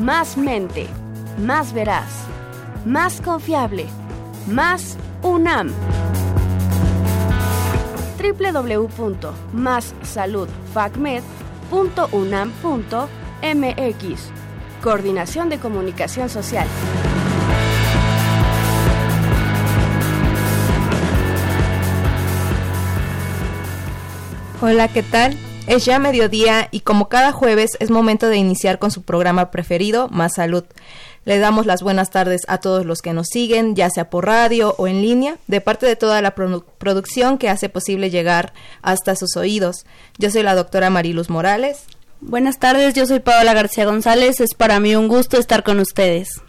más mente, más veraz, más confiable, más UNAM. www.massaludfacmed.unam.mx Coordinación de Comunicación Social. Hola, ¿qué tal? Es ya mediodía y como cada jueves es momento de iniciar con su programa preferido, Más Salud. Le damos las buenas tardes a todos los que nos siguen, ya sea por radio o en línea, de parte de toda la producción que hace posible llegar hasta sus oídos. Yo soy la doctora Mariluz Morales. Buenas tardes, yo soy Paola García González. Es para mí un gusto estar con ustedes.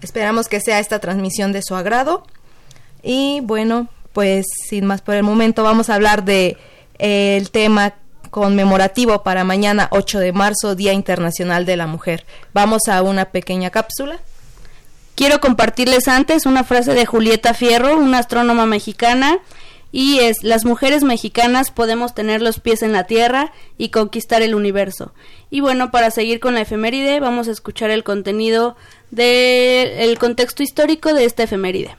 Esperamos que sea esta transmisión de su agrado. Y bueno, pues sin más por el momento vamos a hablar de eh, el tema conmemorativo para mañana 8 de marzo, Día Internacional de la Mujer. Vamos a una pequeña cápsula. Quiero compartirles antes una frase de Julieta Fierro, una astrónoma mexicana, y es, las mujeres mexicanas podemos tener los pies en la tierra y conquistar el universo. Y bueno, para seguir con la efeméride, vamos a escuchar el contenido del contexto histórico de esta efeméride.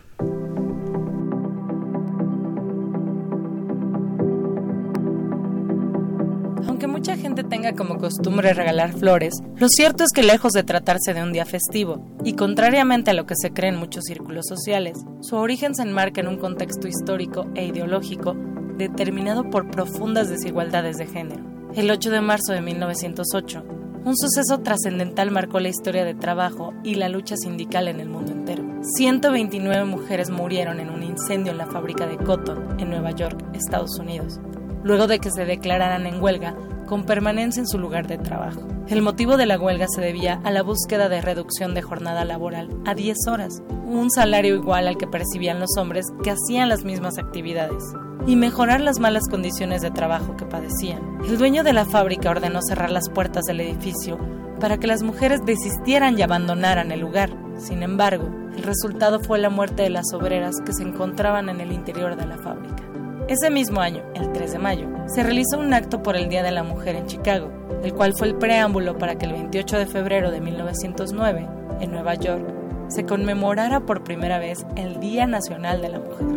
Mucha gente tenga como costumbre regalar flores, lo cierto es que lejos de tratarse de un día festivo, y contrariamente a lo que se cree en muchos círculos sociales, su origen se enmarca en un contexto histórico e ideológico determinado por profundas desigualdades de género. El 8 de marzo de 1908, un suceso trascendental marcó la historia de trabajo y la lucha sindical en el mundo entero. 129 mujeres murieron en un incendio en la fábrica de Cotton en Nueva York, Estados Unidos, luego de que se declararan en huelga con permanencia en su lugar de trabajo. El motivo de la huelga se debía a la búsqueda de reducción de jornada laboral a 10 horas, un salario igual al que percibían los hombres que hacían las mismas actividades, y mejorar las malas condiciones de trabajo que padecían. El dueño de la fábrica ordenó cerrar las puertas del edificio para que las mujeres desistieran y abandonaran el lugar. Sin embargo, el resultado fue la muerte de las obreras que se encontraban en el interior de la fábrica. Ese mismo año, el 3 de mayo, se realizó un acto por el Día de la Mujer en Chicago, el cual fue el preámbulo para que el 28 de febrero de 1909, en Nueva York, se conmemorara por primera vez el Día Nacional de la Mujer.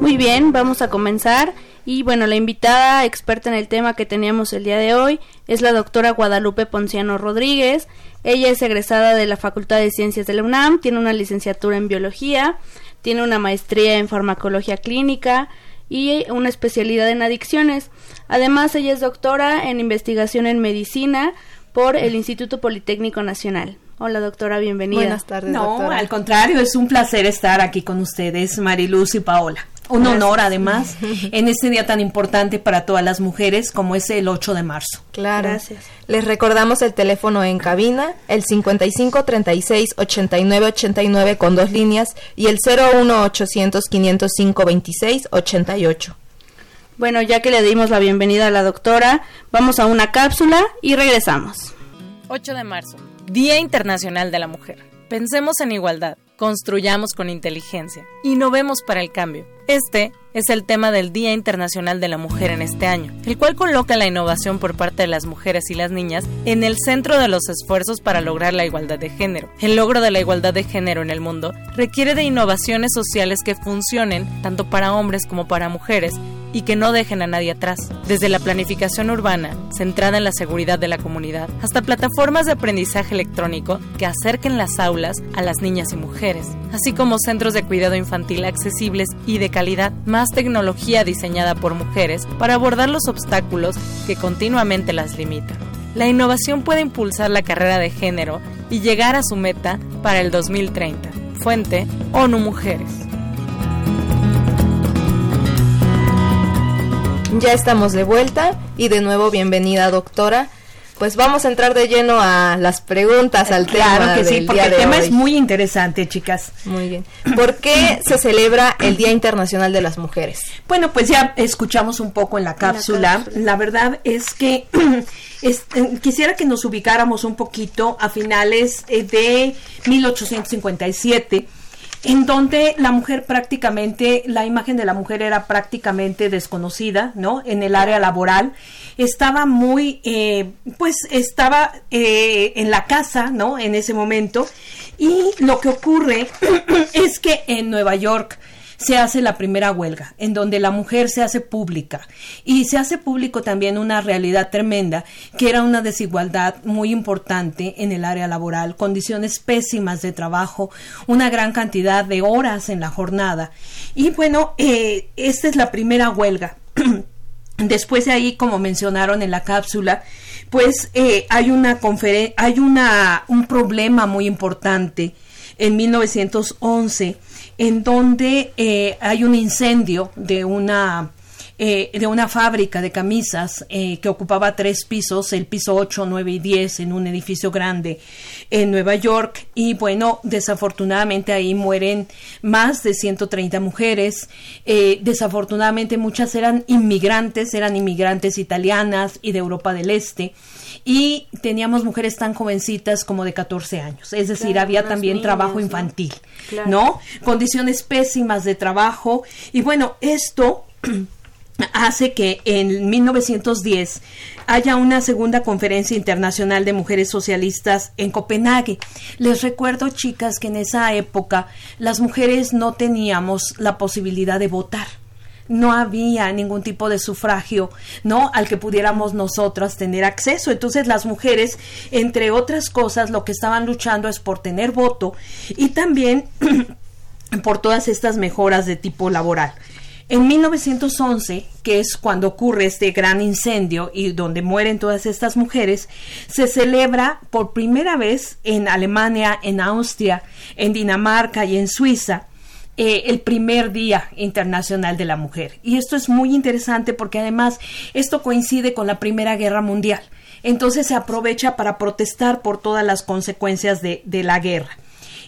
Muy bien, vamos a comenzar. Y bueno, la invitada experta en el tema que teníamos el día de hoy es la doctora Guadalupe Ponciano Rodríguez. Ella es egresada de la Facultad de Ciencias de la UNAM, tiene una licenciatura en biología, tiene una maestría en farmacología clínica y una especialidad en adicciones. Además, ella es doctora en investigación en medicina por el Instituto Politécnico Nacional. Hola doctora, bienvenida. Buenas tardes. No, al contrario, es un placer estar aquí con ustedes, Mariluz y Paola. Un honor además en este día tan importante para todas las mujeres como es el 8 de marzo. Claro. Gracias. Les recordamos el teléfono en cabina, el 55 36 89 89 con dos líneas y el 01 800 505 26 88. Bueno, ya que le dimos la bienvenida a la doctora, vamos a una cápsula y regresamos. 8 de marzo, Día Internacional de la Mujer. Pensemos en igualdad, construyamos con inteligencia, innovemos para el cambio. Este es el tema del Día Internacional de la Mujer en este año, el cual coloca la innovación por parte de las mujeres y las niñas en el centro de los esfuerzos para lograr la igualdad de género. El logro de la igualdad de género en el mundo requiere de innovaciones sociales que funcionen tanto para hombres como para mujeres y que no dejen a nadie atrás, desde la planificación urbana, centrada en la seguridad de la comunidad, hasta plataformas de aprendizaje electrónico que acerquen las aulas a las niñas y mujeres, así como centros de cuidado infantil accesibles y de calidad, más tecnología diseñada por mujeres para abordar los obstáculos que continuamente las limitan. La innovación puede impulsar la carrera de género y llegar a su meta para el 2030. Fuente ONU Mujeres. Ya estamos de vuelta y de nuevo bienvenida doctora. Pues vamos a entrar de lleno a las preguntas, al claro tema que sí, del porque el tema hoy. es muy interesante, chicas. Muy bien. ¿Por qué se celebra el Día Internacional de las Mujeres? Bueno, pues ya escuchamos un poco en la cápsula. La, verdad es que es- eh, quisiera que nos ubicáramos un poquito a finales eh, de 1857 en donde la mujer prácticamente, la imagen de la mujer era prácticamente desconocida, ¿no? En el área laboral. Estaba muy, eh, pues estaba eh, en la casa, ¿no? En ese momento. Y lo que ocurre es que en Nueva York, se hace la primera huelga, en donde la mujer se hace pública. Y se hace público también una realidad tremenda, que era una desigualdad muy importante en el área laboral, condiciones pésimas de trabajo, una gran cantidad de horas en la jornada. Y bueno, eh, esta es la primera huelga. Después de ahí, como mencionaron en la cápsula, pues eh, hay una hay una un problema muy importante en 1911 en donde eh, hay un incendio de una eh, de una fábrica de camisas eh, que ocupaba tres pisos, el piso 8, 9 y 10 en un edificio grande en Nueva York. Y bueno, desafortunadamente ahí mueren más de 130 mujeres, eh, desafortunadamente muchas eran inmigrantes, eran inmigrantes italianas y de Europa del Este y teníamos mujeres tan jovencitas como de 14 años, es decir, Claro, había también niñas, trabajo ¿no? infantil, Claro. ¿no? Condiciones pésimas de trabajo y bueno, esto hace que en 1910 haya una segunda conferencia internacional de mujeres socialistas en Copenhague. Les recuerdo, chicas, que en esa época las mujeres no teníamos la posibilidad de votar. No había ningún tipo de sufragio, ¿no? Al que pudiéramos nosotras tener acceso. Entonces las mujeres, entre otras cosas, lo que estaban luchando es por tener voto y también por todas estas mejoras de tipo laboral. En 1911, que es cuando ocurre este gran incendio y donde mueren todas estas mujeres, se celebra por primera vez en Alemania, en Austria, en Dinamarca y en Suiza eh, el primer Día Internacional de la Mujer. Y esto es muy interesante porque además esto coincide con la Primera Guerra Mundial. Entonces se aprovecha para protestar por todas las consecuencias de, de la guerra.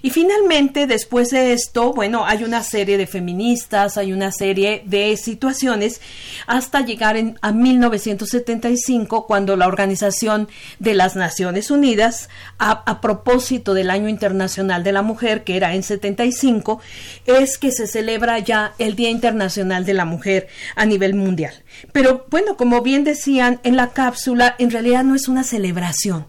Y finalmente, después de esto, bueno, hay una serie de feministas, hay una serie de situaciones hasta llegar en, a 1975, cuando la Organización de las Naciones Unidas, a, a propósito del Año Internacional de la Mujer, que era en 75, es que se celebra ya el Día Internacional de la Mujer a nivel mundial. Pero bueno, como bien decían en la cápsula, en realidad no es una celebración.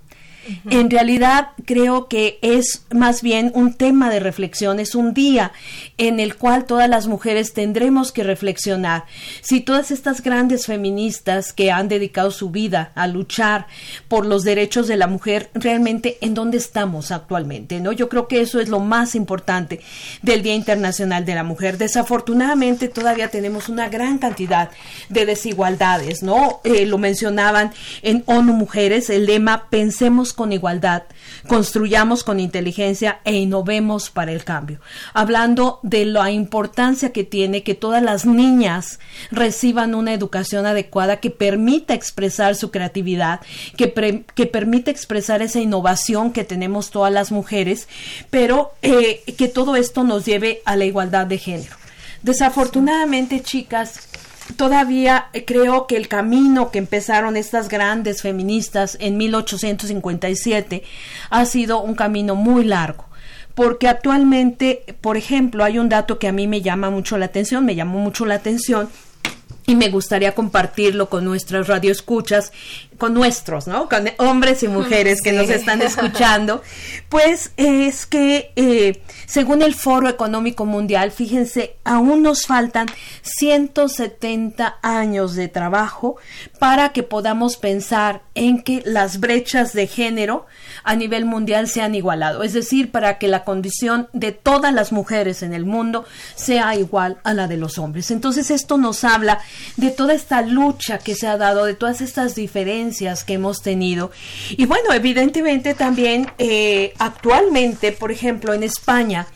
En realidad creo que es más bien un tema de reflexión, es un día en el cual todas las mujeres tendremos que reflexionar si todas estas grandes feministas que han dedicado su vida a luchar por los derechos de la mujer, realmente en dónde estamos actualmente, ¿no? Yo creo que eso es lo más importante del Día Internacional de la Mujer. Desafortunadamente todavía tenemos una gran cantidad de desigualdades, ¿no? Eh, lo mencionaban en ONU Mujeres, el lema pensemos con igualdad, construyamos con inteligencia e innovemos para el cambio. Hablando de la importancia que tiene que todas las niñas reciban una educación adecuada que permita expresar su creatividad, que, pre- permita expresar esa innovación que tenemos todas las mujeres, pero eh, que todo esto nos lleve a la igualdad de género. Desafortunadamente, chicas, todavía creo que el camino que empezaron estas grandes feministas en 1857 ha sido un camino muy largo. Porque actualmente, por ejemplo, hay un dato que a mí me llama mucho la atención, me llamó mucho la atención y me gustaría compartirlo con nuestras radioescuchas, con nuestros, ¿no? Con hombres y mujeres que nos están escuchando. Pues es que, eh, según el Foro Económico Mundial, fíjense, aún nos faltan 170 años de trabajo para que podamos pensar en que las brechas de género a nivel mundial se han igualado, es decir, para que la condición de todas las mujeres en el mundo sea igual a la de los hombres. Entonces esto nos habla de toda esta lucha que se ha dado, de todas estas diferencias que hemos tenido. Y bueno, evidentemente también eh, actualmente, por ejemplo, en España,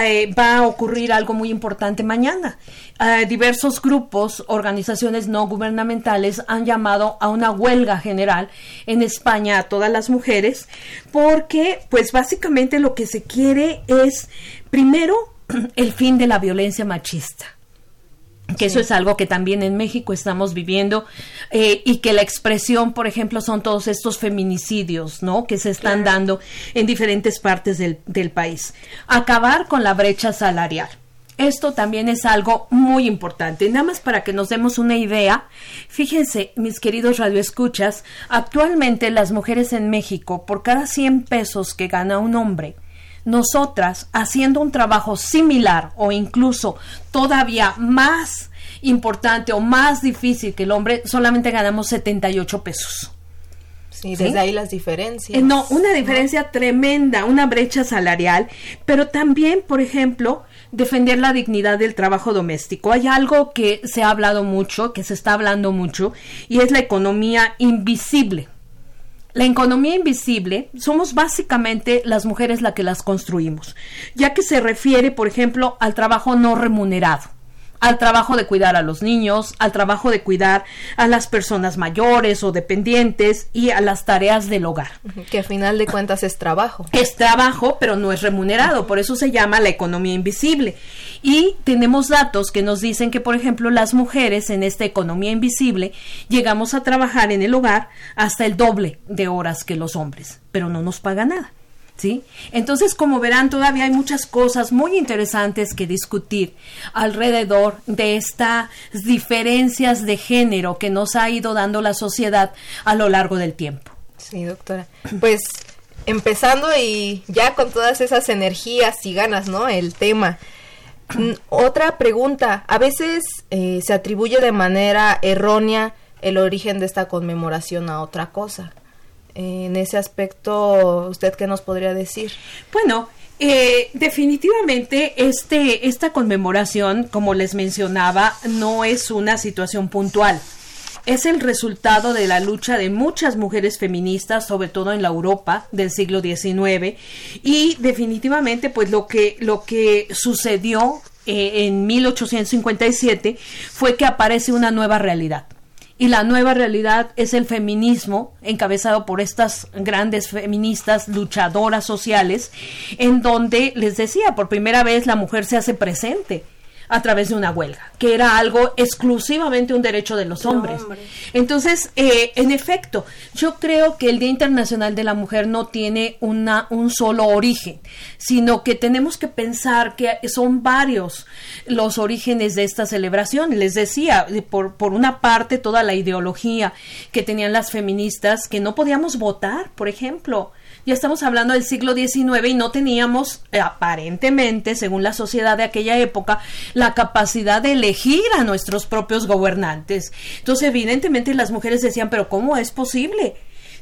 eh, va a ocurrir algo muy importante mañana. Eh, diversos grupos, organizaciones no gubernamentales han llamado a una huelga general en España a todas las mujeres porque pues básicamente lo que se quiere es primero el fin de la violencia machista que eso es algo que también en México estamos viviendo eh, y que la expresión, por ejemplo, son todos estos feminicidios, ¿no? Que se están dando en diferentes partes del, del país. Acabar con la brecha salarial. Esto también es algo muy importante. Nada más para que nos demos una idea, fíjense, mis queridos radioescuchas, actualmente las mujeres en México, por cada 100 pesos que gana un hombre, nosotras haciendo un trabajo similar o incluso todavía más importante o más difícil que el hombre, solamente ganamos 78 pesos. Sí, desde ahí las diferencias. Eh, no, una diferencia tremenda, una brecha salarial, pero también, por ejemplo, defender la dignidad del trabajo doméstico. Hay algo que se ha hablado mucho, que se está hablando mucho, y es la economía invisible la economía invisible somos básicamente las mujeres las que las construimos, ya que se refiere, por ejemplo, al trabajo no remunerado al trabajo de cuidar a los niños, al trabajo de cuidar a las personas mayores o dependientes y a las tareas del hogar. Que a final de cuentas es trabajo. Es trabajo, pero no es remunerado, por eso se llama la economía invisible. Y tenemos datos que nos dicen que, por ejemplo, las mujeres en esta economía invisible llegamos a trabajar en el hogar hasta el doble de horas que los hombres, pero no nos paga nada. ¿Sí? Entonces, como verán, todavía hay muchas cosas muy interesantes que discutir alrededor de estas diferencias de género que nos ha ido dando la sociedad a lo largo del tiempo. Sí, doctora. Pues empezando y ya con todas esas energías y ganas, ¿no? El tema. Mm, otra pregunta. A veces eh, se atribuye de manera errónea el origen de esta conmemoración a otra cosa en ese aspecto, ¿usted qué nos podría decir? Bueno, eh, definitivamente este, esta conmemoración, como les mencionaba, no es una situación puntual. Es el resultado de la lucha de muchas mujeres feministas, sobre todo en la Europa del siglo XIX, y definitivamente, pues lo que, lo que sucedió eh, en 1857 fue que aparece una nueva realidad y la nueva realidad es el feminismo encabezado por estas grandes feministas luchadoras sociales en donde les decía por primera vez la mujer se hace presente a través de una huelga, que era algo exclusivamente un derecho de los hombres. Entonces, eh, en efecto, yo creo que el Día Internacional de la Mujer no tiene una, un solo origen, sino que tenemos que pensar que son varios los orígenes de esta celebración. Les decía, por, por una parte, toda la ideología que tenían las feministas, que no podíamos votar, por ejemplo ya estamos hablando del siglo XIX y no teníamos, eh, aparentemente, según la sociedad de aquella época, la capacidad de elegir a nuestros propios gobernantes. Entonces, evidentemente, las mujeres decían, pero ¿cómo es posible?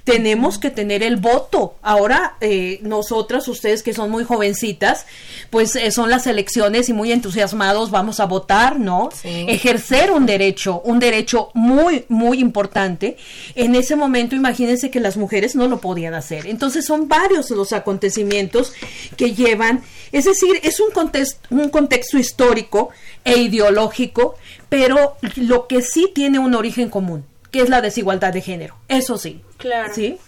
Tenemos que tener el voto. Ahora, eh, nosotras, ustedes que son muy jovencitas, pues eh, son las elecciones y muy entusiasmados vamos a votar, ¿no? Ejercer un derecho, un derecho muy, muy importante. En ese momento, imagínense que las mujeres no lo podían hacer. Entonces, son varios los acontecimientos que llevan, es decir, es un un contexto histórico e ideológico, pero lo que sí tiene un origen común que es la desigualdad de género. Eso sí. Claro. ¿Sí?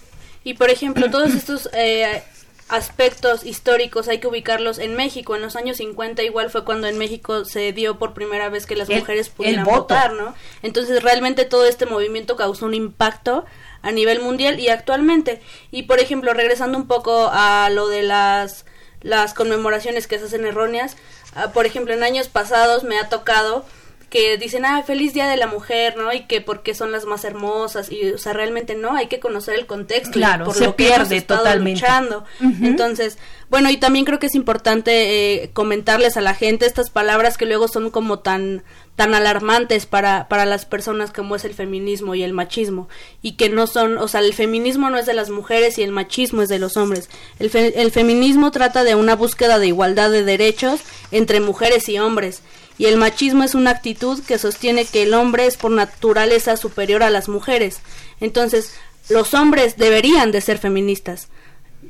Y por ejemplo, todos estos eh, aspectos históricos hay que ubicarlos en México. En los años 50 igual fue cuando en México se dio por primera vez que las mujeres pudieran votar, ¿no? Entonces realmente todo este movimiento causó un impacto a nivel mundial y actualmente. Y por ejemplo, regresando un poco a lo de las las conmemoraciones que se hacen erróneas, ah, por ejemplo, en años pasados me ha tocado que dicen, ah, feliz día de la mujer, ¿no? Y que porque son las más hermosas, y, o sea, realmente no, hay que conocer el contexto. Claro, por se lo que pierde totalmente. Luchando. Entonces, bueno, y también creo que es importante eh, comentarles a la gente estas palabras que luego son como tan tan alarmantes para, para las personas como es el feminismo y el machismo y que no son, o sea, el feminismo no es de las mujeres y el machismo es de los hombres. El, el feminismo trata de una búsqueda de igualdad de derechos entre mujeres y hombres y el machismo es una actitud que sostiene que el hombre es por naturaleza superior a las mujeres. Entonces, los hombres deberían de ser feministas.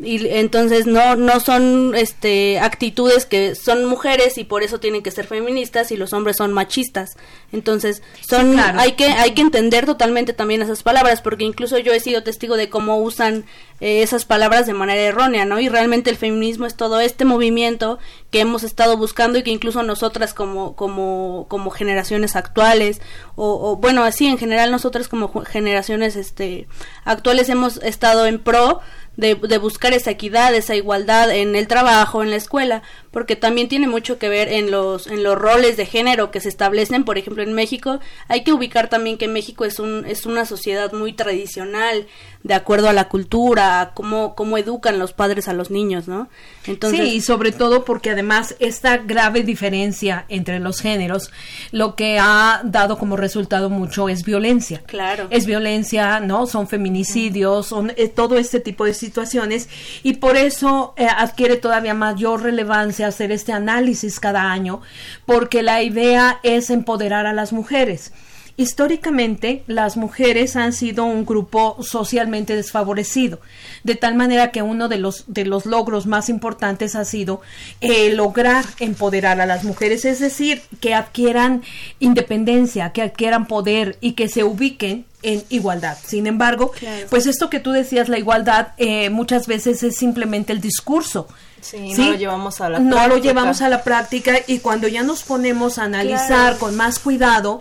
Y entonces no no son este actitudes que son mujeres y por eso tienen que ser feministas y los hombres son machistas. Entonces son hay que hay que entender totalmente también esas palabras porque incluso yo he sido testigo de cómo usan eh, esas palabras de manera errónea no y realmente el feminismo es todo este movimiento que hemos estado buscando y que incluso nosotras como como como generaciones actuales o, o bueno así en general nosotras como generaciones este actuales hemos estado en pro de, de, buscar esa equidad, esa igualdad en el trabajo, en la escuela, porque también tiene mucho que ver en los, en los roles de género que se establecen, por ejemplo, en México. Hay que ubicar también que México es, un, es una sociedad muy tradicional, de acuerdo a la cultura, a cómo, cómo educan los padres a los niños, ¿no? Entonces, sí, y sobre todo porque además esta grave diferencia entre los géneros lo que ha dado como resultado mucho es violencia. Claro. Es violencia, ¿no? Son feminicidios, son eh, todo este tipo de situaciones y por eso eh, adquiere todavía mayor relevancia hacer este análisis cada año porque la idea es empoderar a las mujeres. Históricamente, las mujeres han sido un grupo socialmente desfavorecido, de tal manera que uno de los, de los logros más importantes ha sido eh, lograr empoderar a las mujeres, es decir, que adquieran independencia, que adquieran poder y que se ubiquen en igualdad. Sin embargo, pues esto que tú decías, la igualdad, eh, muchas veces es simplemente el discurso. Sí, no lo llevamos a la no lo llevamos a la práctica y cuando ya nos ponemos a analizar con más cuidado,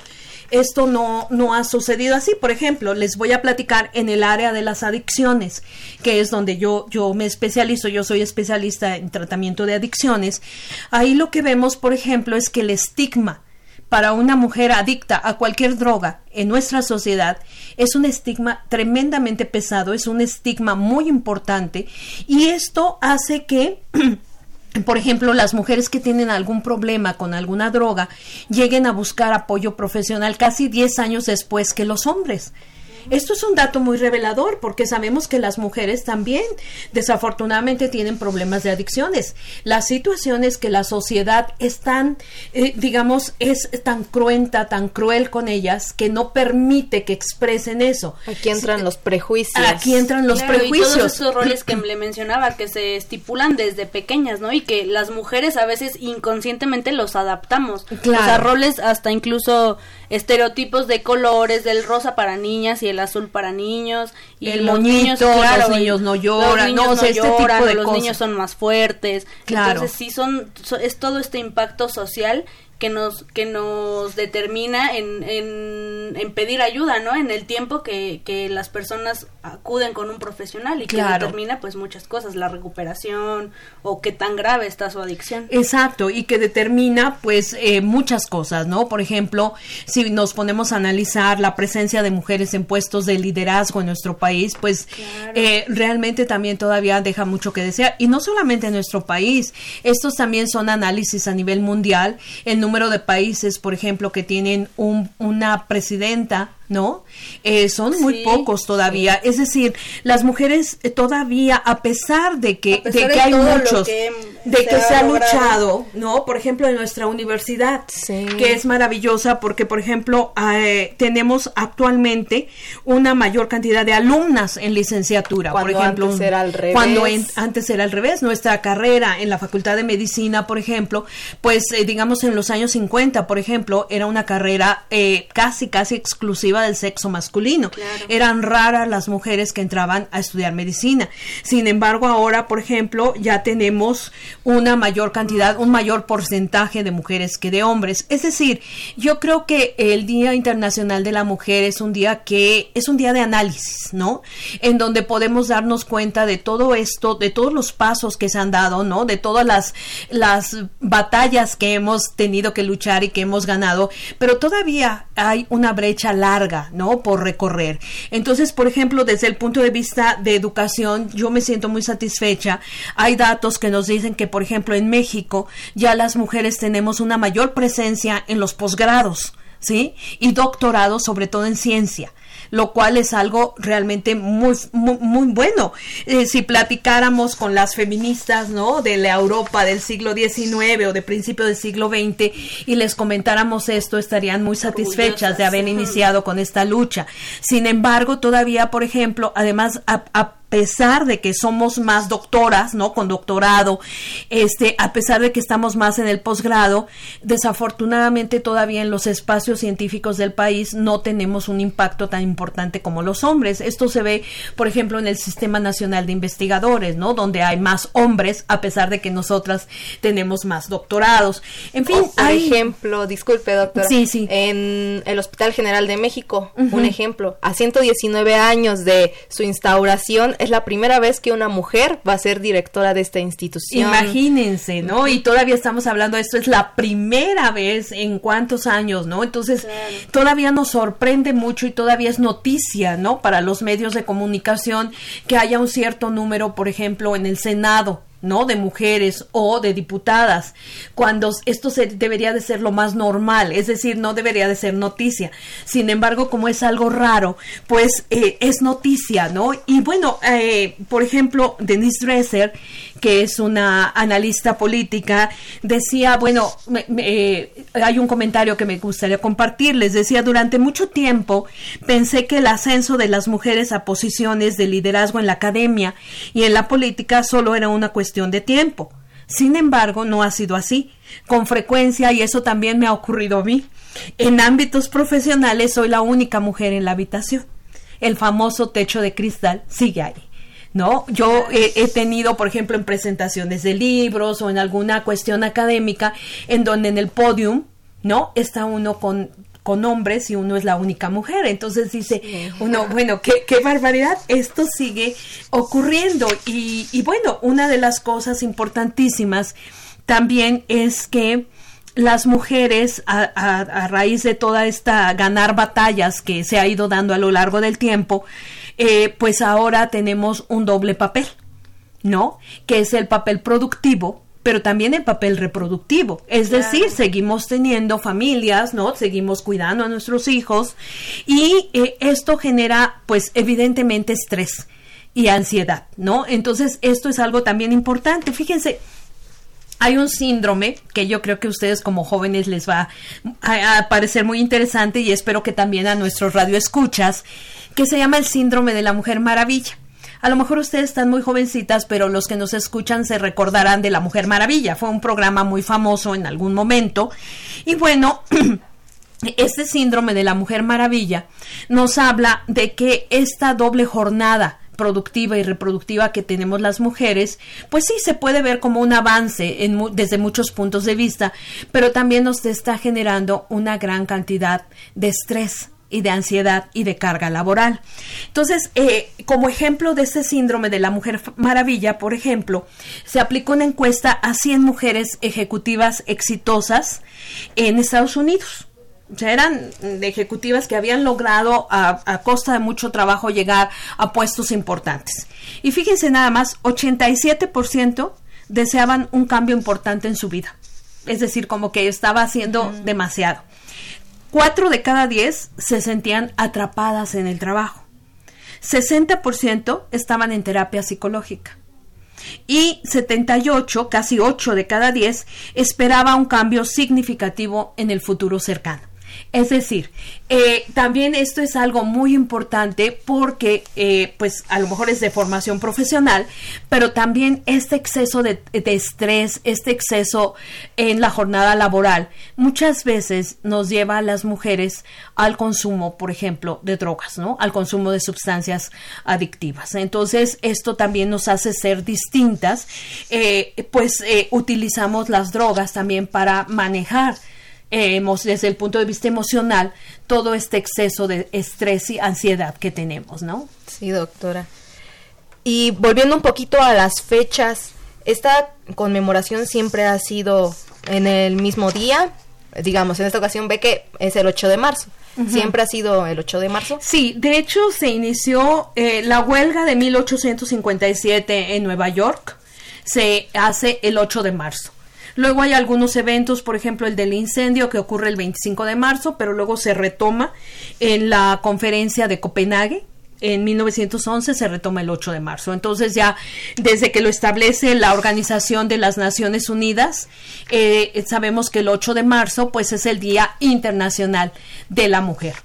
esto no, no ha sucedido así. Por ejemplo, les voy a platicar en el área de las adicciones, que es donde yo, yo me especializo, yo soy especialista en tratamiento de adicciones. Ahí lo que vemos, por ejemplo, es que el estigma para una mujer adicta a cualquier droga en nuestra sociedad es un estigma tremendamente pesado, es un estigma muy importante y esto hace que por ejemplo, las mujeres que tienen algún problema con alguna droga lleguen a buscar apoyo profesional casi 10 años después que los hombres. Esto es un dato muy revelador porque sabemos que las mujeres también desafortunadamente tienen problemas de adicciones. La situación es que la sociedad es tan, eh, digamos, es tan cruenta, tan cruel con ellas que no permite que expresen eso. Aquí entran los prejuicios. Aquí entran los prejuicios. Y todos esos roles que le mencionaba que se estipulan desde pequeñas, ¿no? Y que las mujeres a veces inconscientemente los adaptamos. Claro. O sea, roles hasta incluso estereotipos de colores, del rosa para niñas y el azul para niños y el los niños, claro, los niños no lloran, no, este tipo de los niños son más fuertes. Claro. Entonces sí son es todo este impacto social que nos que nos determina en, en, pedir ayuda, ¿no? En el tiempo que, que, las personas acuden con un profesional y que determina pues muchas cosas, la recuperación o qué tan grave está su adicción. Exacto, y que determina pues eh, muchas cosas, ¿no? Por ejemplo, si nos ponemos a analizar la presencia de mujeres en puestos de liderazgo en nuestro país, pues eh, realmente también todavía deja mucho que desear. Y no solamente en nuestro país, estos también son análisis a nivel mundial. El número de países, por ejemplo, que tienen un, una presidenta ¿no? Eh, son muy pocos todavía. Es decir, las mujeres eh, todavía, a pesar de que, de que hay muchos, de que se ha luchado, ¿no? Por ejemplo, en nuestra universidad, que es maravillosa porque, por ejemplo, eh, tenemos actualmente una mayor cantidad de alumnas en licenciatura. Cuando por ejemplo, antes era al revés. Cuando antes era al revés. Nuestra carrera en la Facultad de Medicina, por ejemplo, pues digamos en los años 50, por ejemplo, era una carrera casi, casi exclusiva del sexo masculino. Eran raras las mujeres que entraban a estudiar medicina. Sin embargo, ahora, por ejemplo, ya tenemos una mayor cantidad, un mayor porcentaje de mujeres que de hombres. Es decir, yo creo que el Día Internacional de la Mujer es un día que es un día de análisis, ¿no? En donde podemos darnos cuenta de todo esto, de todos los pasos que se han dado, ¿no? De todas las, las batallas que hemos tenido que luchar y que hemos ganado, pero todavía hay una brecha larga ¿no? Por recorrer. Entonces, por ejemplo, desde el punto de vista de educación, yo me siento muy satisfecha. Hay datos que nos dicen que, por ejemplo, en México ya las mujeres tenemos una mayor presencia en los posgrados. ¿sí? Y doctorados, sobre todo en ciencia lo cual es algo realmente muy, muy, bueno. Eh, si platicáramos con las feministas, ¿no? De la Europa del siglo XIX o de principio del siglo XX y les comentáramos esto, estarían muy satisfechas de haber iniciado con esta lucha. Sin embargo, todavía, por ejemplo, además, a pesar de que somos más doctoras, ¿no? Con doctorado, este, a pesar de que estamos más en el posgrado, desafortunadamente todavía en los espacios científicos del país no tenemos un impacto tan importante como los hombres. Esto se ve, por ejemplo, en el Sistema Nacional de Investigadores, ¿no? Donde hay más hombres, a pesar de que nosotras tenemos más doctorados. En fin, por hay... ejemplo, disculpe, doctora. Sí, sí. En el Hospital General de México, un ejemplo, a 119 años de su instauración, es la primera vez que una mujer va a ser directora de esta institución. Imagínense, ¿no? Y todavía estamos hablando de esto, es la primera vez en cuántos años, ¿no? Entonces, todavía nos sorprende mucho y todavía es noticia, ¿no? Para los medios de comunicación que haya un cierto número, por ejemplo, en el Senado ¿no? De mujeres o de diputadas, cuando esto se, debería de ser lo más normal, es decir, no debería de ser noticia. Sin embargo, como es algo raro, pues eh, es noticia, ¿no? Y bueno, eh, por ejemplo, Denise Dresser, que es una analista política, decía, bueno, eh, hay un comentario que me gustaría compartirles, decía, durante mucho tiempo pensé que el ascenso de las mujeres a posiciones de liderazgo en la academia y en la política solo era una cuestión de tiempo. Sin embargo, no ha sido así. Con frecuencia, y eso también me ha ocurrido a mí, en ámbitos profesionales soy la única mujer en la habitación. El famoso techo de cristal sigue ahí. ¿no? Yo he, tenido, por ejemplo, en presentaciones de libros o en alguna cuestión académica, en donde en el podium, ¿no? Está uno con con hombres y uno es la única mujer. Entonces dice uno, bueno, qué, qué, barbaridad, esto sigue ocurriendo. Y, y bueno, una de las cosas importantísimas también es que las mujeres, a, a, raíz de toda esta ganar batallas que se ha ido dando a lo largo del tiempo, eh, pues ahora tenemos un doble papel, ¿no? Que es el papel productivo pero también el papel reproductivo. Es decir, seguimos teniendo familias, ¿no? Seguimos cuidando a nuestros hijos y eh, esto genera, pues, evidentemente estrés y ansiedad, ¿no? Entonces, esto es algo también importante. Fíjense, hay un síndrome que yo creo que a ustedes como jóvenes les va a, a, parecer muy interesante y espero que también a nuestros radioescuchas, que se llama el síndrome de la mujer maravilla. A lo mejor ustedes están muy jovencitas, pero los que nos escuchan se recordarán de La Mujer Maravilla. Fue un programa muy famoso en algún momento. Y bueno, este síndrome de la Mujer Maravilla nos habla de que esta doble jornada productiva y reproductiva que tenemos las mujeres, pues sí se puede ver como un avance en desde muchos puntos de vista, pero también nos está generando una gran cantidad de estrés y de ansiedad y de carga laboral. Entonces, eh, como ejemplo de este síndrome de la mujer maravilla, por ejemplo, se aplicó una encuesta a 100 mujeres ejecutivas exitosas en Estados Unidos. O sea, eran ejecutivas que habían logrado a, a, costa de mucho trabajo llegar a puestos importantes. Y fíjense nada más, 87% deseaban un cambio importante en su vida. Es decir, como que estaba haciendo demasiado. Cuatro de cada diez se sentían atrapadas en el trabajo. 60% estaban en terapia psicológica. Y 78, casi 8 de cada 10, esperaba un cambio significativo en el futuro cercano. Es decir, eh, también esto es algo muy importante porque, eh, pues, a lo mejor es de formación profesional, pero también este exceso de, estrés, este exceso en la jornada laboral, muchas veces nos lleva a las mujeres al consumo, por ejemplo, de drogas, ¿no? Al consumo de sustancias adictivas. Entonces, esto también nos hace ser distintas, eh, pues utilizamos las drogas también para manejar eh, desde el punto de vista emocional todo este exceso de estrés y ansiedad que tenemos, ¿no? Sí, doctora. Y volviendo un poquito a las fechas, esta conmemoración siempre ha sido en el mismo día, digamos, en esta ocasión ve que es el 8 de marzo. ¿Siempre ha sido el 8 de marzo? Sí, de hecho se inició eh, la huelga de 1857 en Nueva York, se hace el 8 de marzo. Luego hay algunos eventos, por ejemplo el del incendio que ocurre el 25 de marzo, pero luego se retoma en la conferencia de Copenhague, en 1911 se retoma el 8 de marzo. Entonces ya desde que lo establece la Organización de las Naciones Unidas, eh, sabemos que el 8 de marzo pues es el Día Internacional de la Mujer.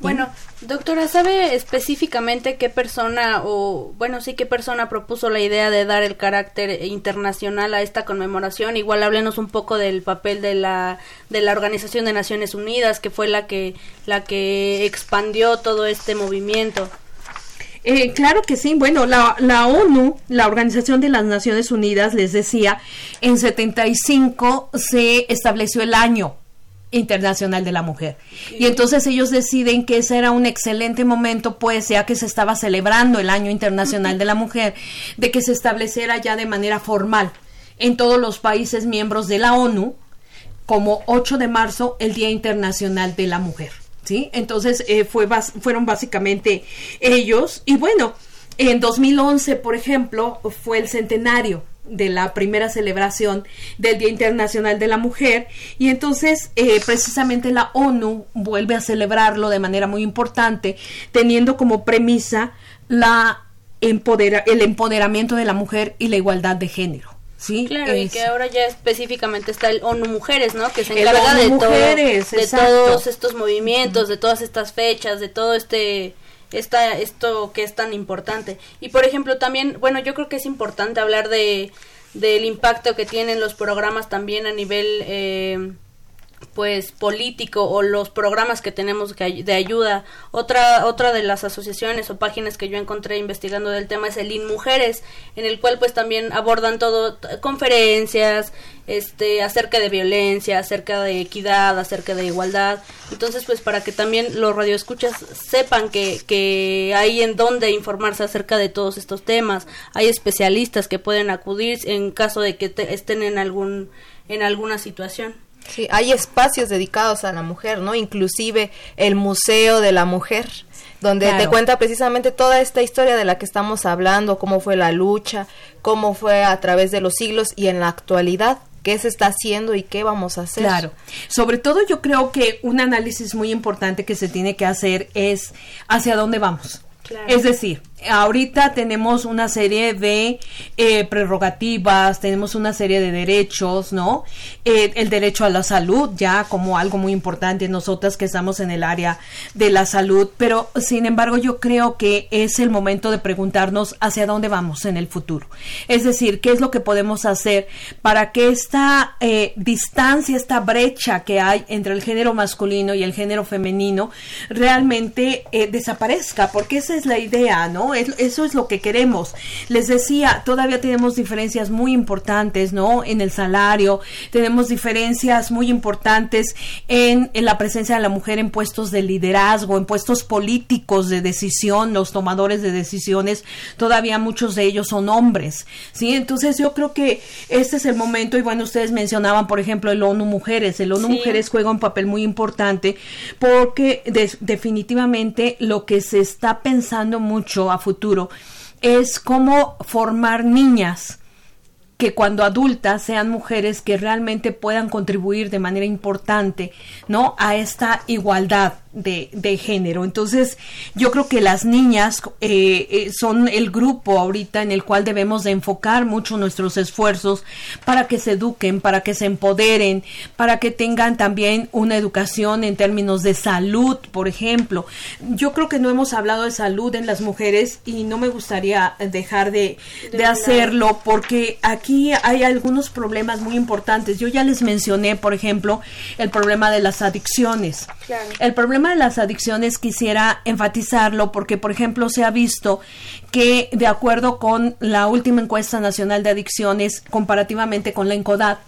Bueno, doctora, ¿sabe específicamente qué persona o, bueno, sí, qué persona propuso la idea de dar el carácter internacional a esta conmemoración? Igual háblenos un poco del papel de la, de la Organización de Naciones Unidas, que fue la que, la que expandió todo este movimiento. Eh, claro que sí. Bueno, la, la, ONU, la Organización de las Naciones Unidas, les decía, en 75 se estableció el año Internacional de la Mujer. Y entonces ellos deciden que ese era un excelente momento, pues ya que se estaba celebrando el Año Internacional de la Mujer, de que se estableciera ya de manera formal en todos los países miembros de la ONU, como 8 de marzo, el Día Internacional de la Mujer. ¿Sí? Entonces eh, fue fueron básicamente ellos. Y bueno, en 2011, por ejemplo, fue el centenario de la primera celebración del Día Internacional de la Mujer y entonces eh, precisamente la ONU vuelve a celebrarlo de manera muy importante teniendo como premisa la empodera el empoderamiento de la mujer y la igualdad de género. Sí, claro, y que ahora ya específicamente está el ONU Mujeres, ¿no? Que se encarga de, de todos estos movimientos, de todas estas fechas, de todo este esta, esto que es tan importante. Y por ejemplo, también, bueno, yo creo que es importante hablar de del impacto que tienen los programas también a nivel eh, pues político o los programas que tenemos de ayuda. Otra otra de las asociaciones o páginas que yo encontré investigando del tema es el IN Mujeres, en el cual pues también abordan todo conferencias, este acerca de violencia, acerca de equidad, acerca de igualdad. Entonces, pues para que también los radioescuchas sepan que que hay en dónde informarse acerca de todos estos temas. Hay especialistas que pueden acudir en caso de que estén en algún en alguna situación. Sí, hay espacios dedicados a la mujer, ¿no? Inclusive el Museo de la Mujer, donde te cuenta precisamente toda esta historia de la que estamos hablando, cómo fue la lucha, cómo fue a través de los siglos y en la actualidad qué se está haciendo y qué vamos a hacer. Claro. Sobre todo yo creo que un análisis muy importante que se tiene que hacer es hacia dónde vamos. Es decir, ahorita tenemos una serie de eh, prerrogativas, tenemos una serie de derechos, ¿no? Eh, el derecho a la salud ya como algo muy importante, nosotras que estamos en el área de la salud, pero sin embargo yo creo que es el momento de preguntarnos hacia dónde vamos en el futuro. Es decir, qué es lo que podemos hacer para que esta eh, distancia, esta brecha que hay entre el género masculino y el género femenino realmente desaparezca, porque esa es la idea, ¿no? Eso es lo que queremos. Les decía, todavía tenemos diferencias muy importantes, ¿no? En el salario, tenemos diferencias muy importantes en, la presencia de la mujer en puestos de liderazgo, en puestos políticos de decisión, los tomadores de decisiones, todavía muchos de ellos son hombres, ¿sí? Entonces yo creo que este es el momento, y bueno, ustedes mencionaban, por ejemplo, el ONU Mujeres. El ONU Mujeres juega un papel muy importante porque definitivamente lo que se está pensando mucho a futuro es cómo formar niñas que cuando adultas sean mujeres que realmente puedan contribuir de manera importante, ¿no? A esta igualdad de, género. Entonces, yo creo que las niñas eh, eh, son el grupo ahorita en el cual debemos de enfocar mucho nuestros esfuerzos para que se eduquen, para que se empoderen, para que tengan también una educación en términos de salud, por ejemplo. Yo creo que no hemos hablado de salud en las mujeres y no me gustaría dejar de, de hacerlo porque aquí hay algunos problemas muy importantes. Yo ya les mencioné, por ejemplo, el problema de las adicciones. El problema de las adicciones quisiera enfatizarlo porque, por ejemplo, se ha visto que, de acuerdo con la última encuesta nacional de adicciones, comparativamente con la ENCODAT,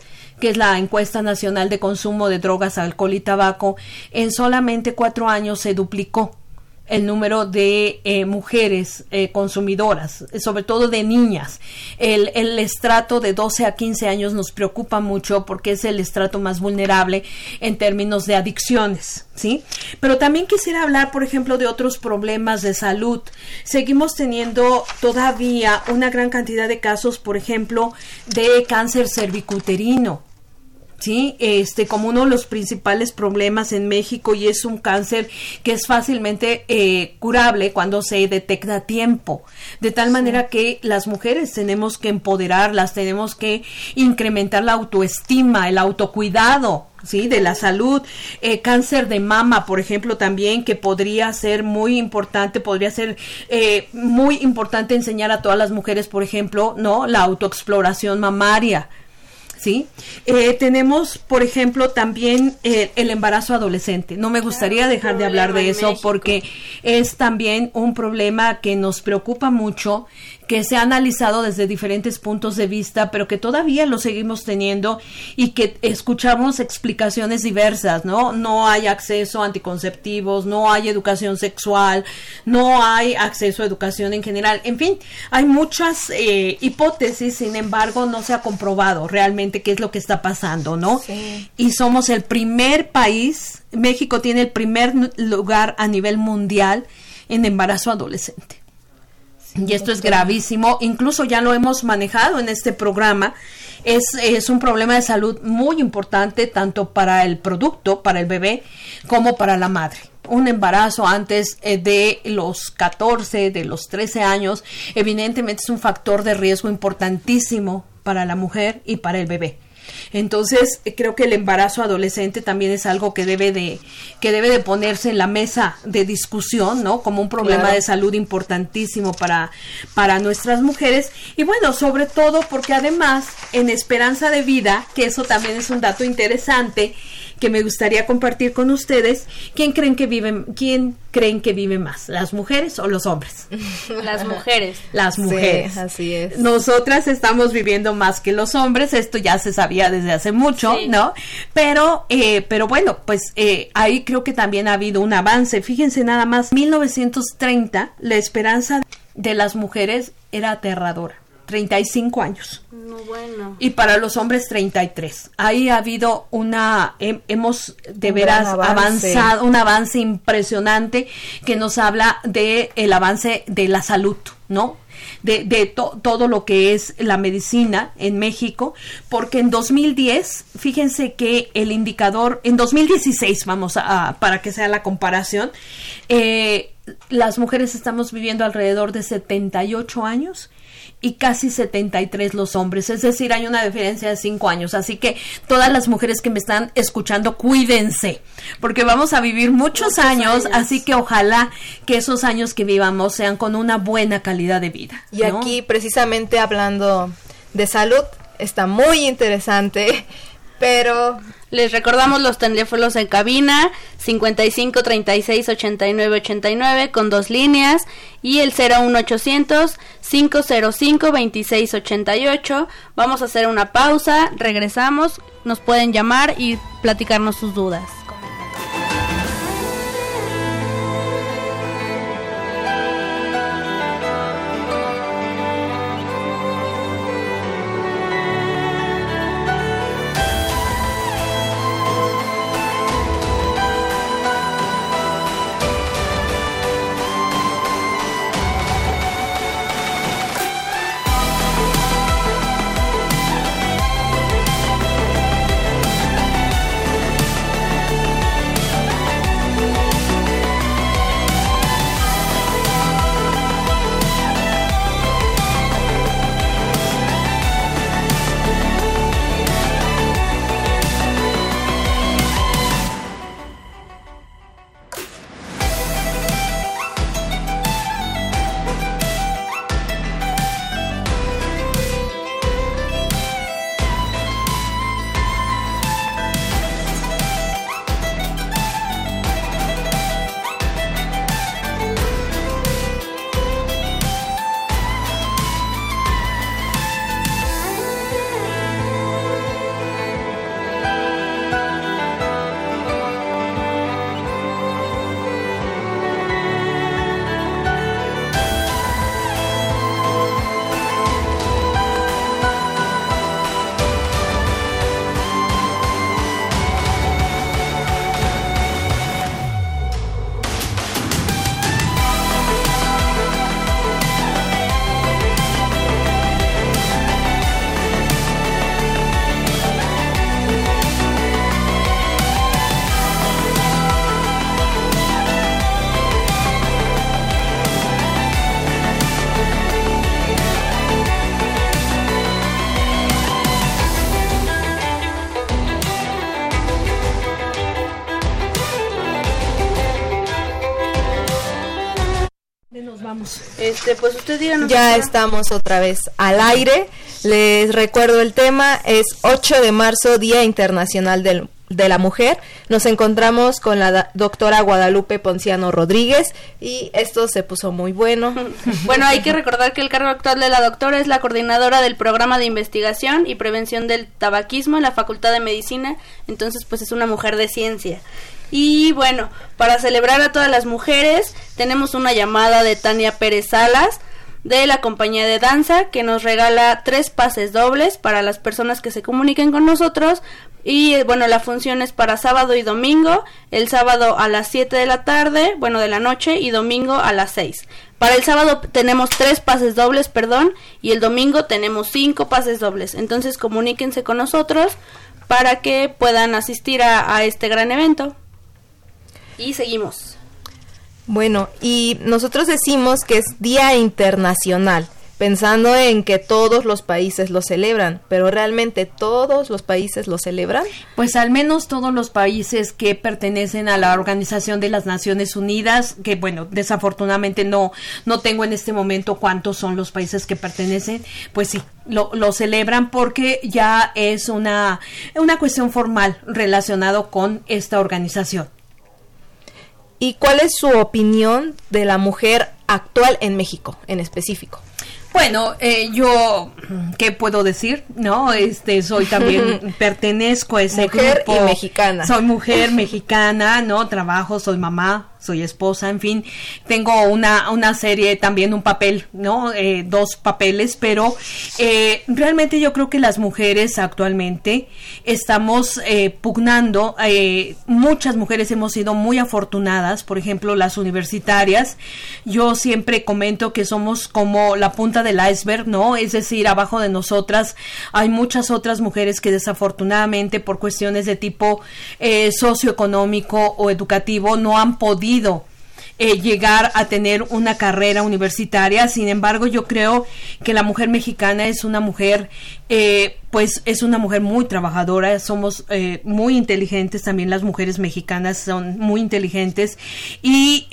que es la encuesta nacional de consumo de drogas, alcohol y tabaco, en solamente cuatro años se duplicó el número de eh, mujeres eh, consumidoras, sobre todo de niñas. El, el, estrato de 12 a 15 años nos preocupa mucho porque es el estrato más vulnerable en términos de adicciones, ¿sí? Pero también quisiera hablar, por ejemplo, de otros problemas de salud. Seguimos teniendo todavía una gran cantidad de casos, por ejemplo, de cáncer cervicuterino ¿sí? Este, como uno de los principales problemas en México y es un cáncer que es fácilmente eh, curable cuando se detecta a tiempo. De tal manera que las mujeres tenemos que empoderarlas, tenemos que incrementar la autoestima, el autocuidado, ¿sí? De la salud. Eh, cáncer de mama, por ejemplo, también, que podría ser muy importante, podría ser eh, muy importante enseñar a todas las mujeres, por ejemplo, ¿no? La autoexploración mamaria. ¿Sí? Eh, tenemos, por ejemplo, también eh, el embarazo adolescente. No me gustaría dejar de hablar de eso porque es también un problema que nos preocupa mucho que se ha analizado desde diferentes puntos de vista, pero que todavía lo seguimos teniendo y que escuchamos explicaciones diversas, ¿no? No hay acceso a anticonceptivos, no hay educación sexual, no hay acceso a educación en general, en fin, hay muchas eh, hipótesis, sin embargo, no se ha comprobado realmente qué es lo que está pasando, ¿no? Y somos el primer país, México tiene el primer lugar a nivel mundial en embarazo adolescente. Y esto es gravísimo, incluso ya lo hemos manejado en este programa. Es, es, un problema de salud muy importante tanto para el producto, para el bebé, como para la madre. Un embarazo antes eh, de los 14, de los 13 años, evidentemente es un factor de riesgo importantísimo para la mujer y para el bebé. Entonces, creo que el embarazo adolescente también es algo que debe de que debe de ponerse en la mesa de discusión, ¿no? Como un problema de salud importantísimo para para nuestras mujeres y bueno, sobre todo porque además en esperanza de vida, que eso también es un dato interesante, que me gustaría compartir con ustedes. ¿Quién creen que viven, quién creen que vive más, las mujeres o los hombres? Las mujeres. Las mujeres. Sí, así es. Nosotras estamos viviendo más que los hombres, esto ya se sabía desde hace mucho, ¿no? Pero, eh, pero bueno, pues eh, ahí creo que también ha habido un avance. Fíjense nada más, 1930 la esperanza de las mujeres era aterradora. 35 años. No, bueno. Y para los hombres 33. Ahí ha habido una, hemos de Un veras avanzado, un avance impresionante que nos habla de el avance de la salud, ¿no? De, de to- todo lo que es la medicina en México, porque en 2010, fíjense que el indicador, en 2016, vamos a, a- para que sea la comparación, eh, las mujeres estamos viviendo alrededor de 78 años y casi 73 los hombres, es decir, hay una diferencia de 5 años, así que todas las mujeres que me están escuchando, cuídense, porque vamos a vivir muchos, años, así que ojalá que esos años que vivamos sean con una buena calidad de vida. Y ¿no? aquí, precisamente hablando de salud, está muy interesante, pero Les recordamos los teléfonos en cabina 55 36 89 89 con dos líneas y el 01800 505 26 88. Vamos a hacer una pausa, regresamos, nos pueden llamar y platicarnos sus dudas. Este, pues usted díganos. Ya estamos otra vez al aire. Les recuerdo el tema, es 8 de marzo, Día Internacional del de la Mujer. Nos encontramos con la doctora Guadalupe Ponciano Rodríguez y esto se puso muy bueno. bueno, hay que recordar que el cargo actual de la doctora es la coordinadora del programa de investigación y prevención del tabaquismo en la Facultad de Medicina, entonces pues es una mujer de ciencia. Y bueno, para celebrar a todas las mujeres, tenemos una llamada de Tania Pérez Salas de la compañía de danza que nos regala tres pases dobles para las personas que se comuniquen con nosotros y eh, bueno, la función es para sábado y domingo, el sábado a las 7 de la tarde, bueno, de la noche y domingo a las 6. Para el sábado tenemos tres pases dobles, perdón, y el domingo tenemos cinco pases dobles. Entonces comuníquense con nosotros para que puedan asistir a, a este gran evento. Y seguimos. Bueno, y nosotros decimos que es Día Internacional pensando en que todos los países lo celebran, pero realmente todos los países lo celebran? Pues al menos todos los países que pertenecen a la Organización de las Naciones Unidas, que bueno, desafortunadamente no no tengo en este momento cuántos son los países que pertenecen, pues sí, lo, lo celebran porque ya es una una cuestión formal relacionado con esta organización. ¿Y cuál es su opinión de la mujer actual en México en específico? Bueno, eh, yo, ¿qué puedo decir? No, este, soy también, pertenezco a ese mujer y mexicana. Soy mujer mexicana, ¿no? Trabajo, soy mamá, soy esposa, en fin, tengo una, una serie, también un papel, ¿no? Eh, dos papeles, pero eh, realmente yo creo que las mujeres actualmente estamos eh, pugnando, eh, muchas mujeres hemos sido muy afortunadas, por ejemplo, las universitarias, yo siempre comento que somos como la punta del iceberg, ¿no? Es decir, abajo de nosotras hay muchas otras mujeres que desafortunadamente por cuestiones de tipo eh, socioeconómico o educativo no han podido eh, llegar a tener una carrera universitaria. Sin embargo, yo creo que la mujer mexicana es una mujer, eh, pues es una mujer muy trabajadora, somos eh, muy inteligentes, también las mujeres mexicanas son muy inteligentes. Y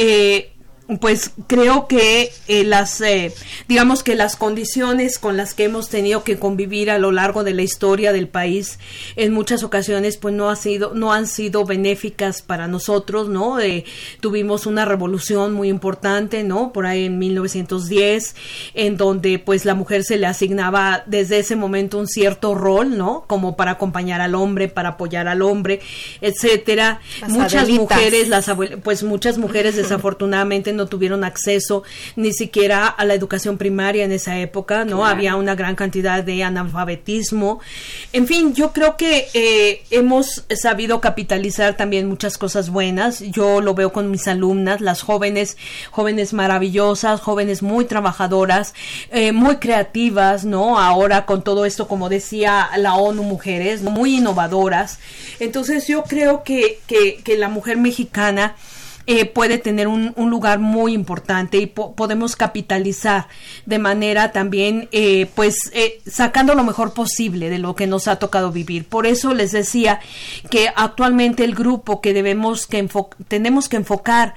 pues creo que eh, las eh, digamos que las condiciones con las que hemos tenido que convivir a lo largo de la historia del país en muchas ocasiones pues no ha sido no han sido benéficas para nosotros no eh, tuvimos una revolución muy importante no por ahí en 1910 en donde pues la mujer se le asignaba desde ese momento un cierto rol no como para acompañar al hombre para apoyar al hombre etcétera. Muchas mujeres las pues muchas mujeres desafortunadamente no tuvieron acceso ni siquiera a la educación primaria en esa época, ¿no? Había una gran cantidad de analfabetismo. En fin, yo creo que eh, hemos sabido capitalizar también muchas cosas buenas. Yo lo veo con mis alumnas, las jóvenes, jóvenes maravillosas, jóvenes muy trabajadoras, eh, muy creativas, ¿no? Ahora con todo esto, como decía la ONU Mujeres, muy innovadoras. Entonces yo creo que, que, que la mujer mexicana eh, puede tener un, lugar muy importante y podemos capitalizar de manera también, eh, pues, eh, sacando lo mejor posible de lo que nos ha tocado vivir. Por eso les decía que actualmente el grupo que debemos que tenemos que enfocar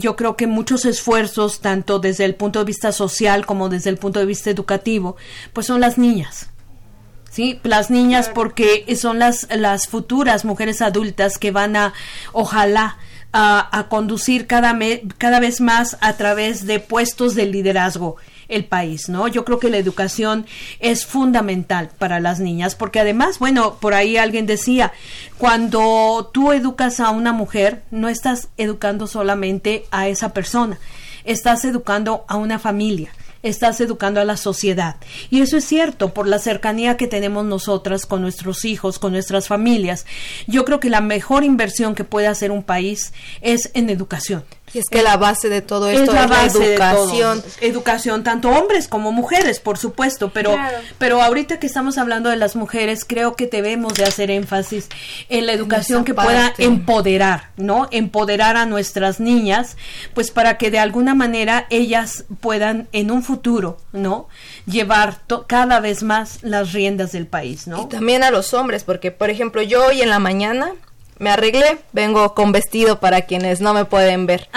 yo creo que muchos esfuerzos, tanto desde el punto de vista social como desde el punto de vista educativo, pues son las niñas. ¿sí? Las niñas porque son las, las futuras mujeres adultas que van a, ojalá, a, conducir cada, cada vez más a través de puestos de liderazgo el país, ¿no? Yo creo que la educación es fundamental para las niñas, porque además, bueno, por ahí alguien decía, cuando tú educas a una mujer, no estás educando solamente a esa persona, estás educando a una familia estás educando a la sociedad. Y eso es cierto por la cercanía que tenemos nosotras con nuestros hijos, con nuestras familias. Yo creo que la mejor inversión que puede hacer un país es en educación. Y es que la base de todo esto es la, educación. Educación, tanto hombres como mujeres, por supuesto, pero, pero ahorita que estamos hablando de las mujeres, creo que debemos de hacer énfasis en la educación que pueda empoderar, ¿no? Empoderar a nuestras niñas, pues para que de alguna manera ellas puedan en un futuro, ¿no? Llevar cada vez más las riendas del país, ¿no? Y también a los hombres, porque por ejemplo yo hoy en la mañana me arreglé, vengo con vestido para quienes no me pueden ver.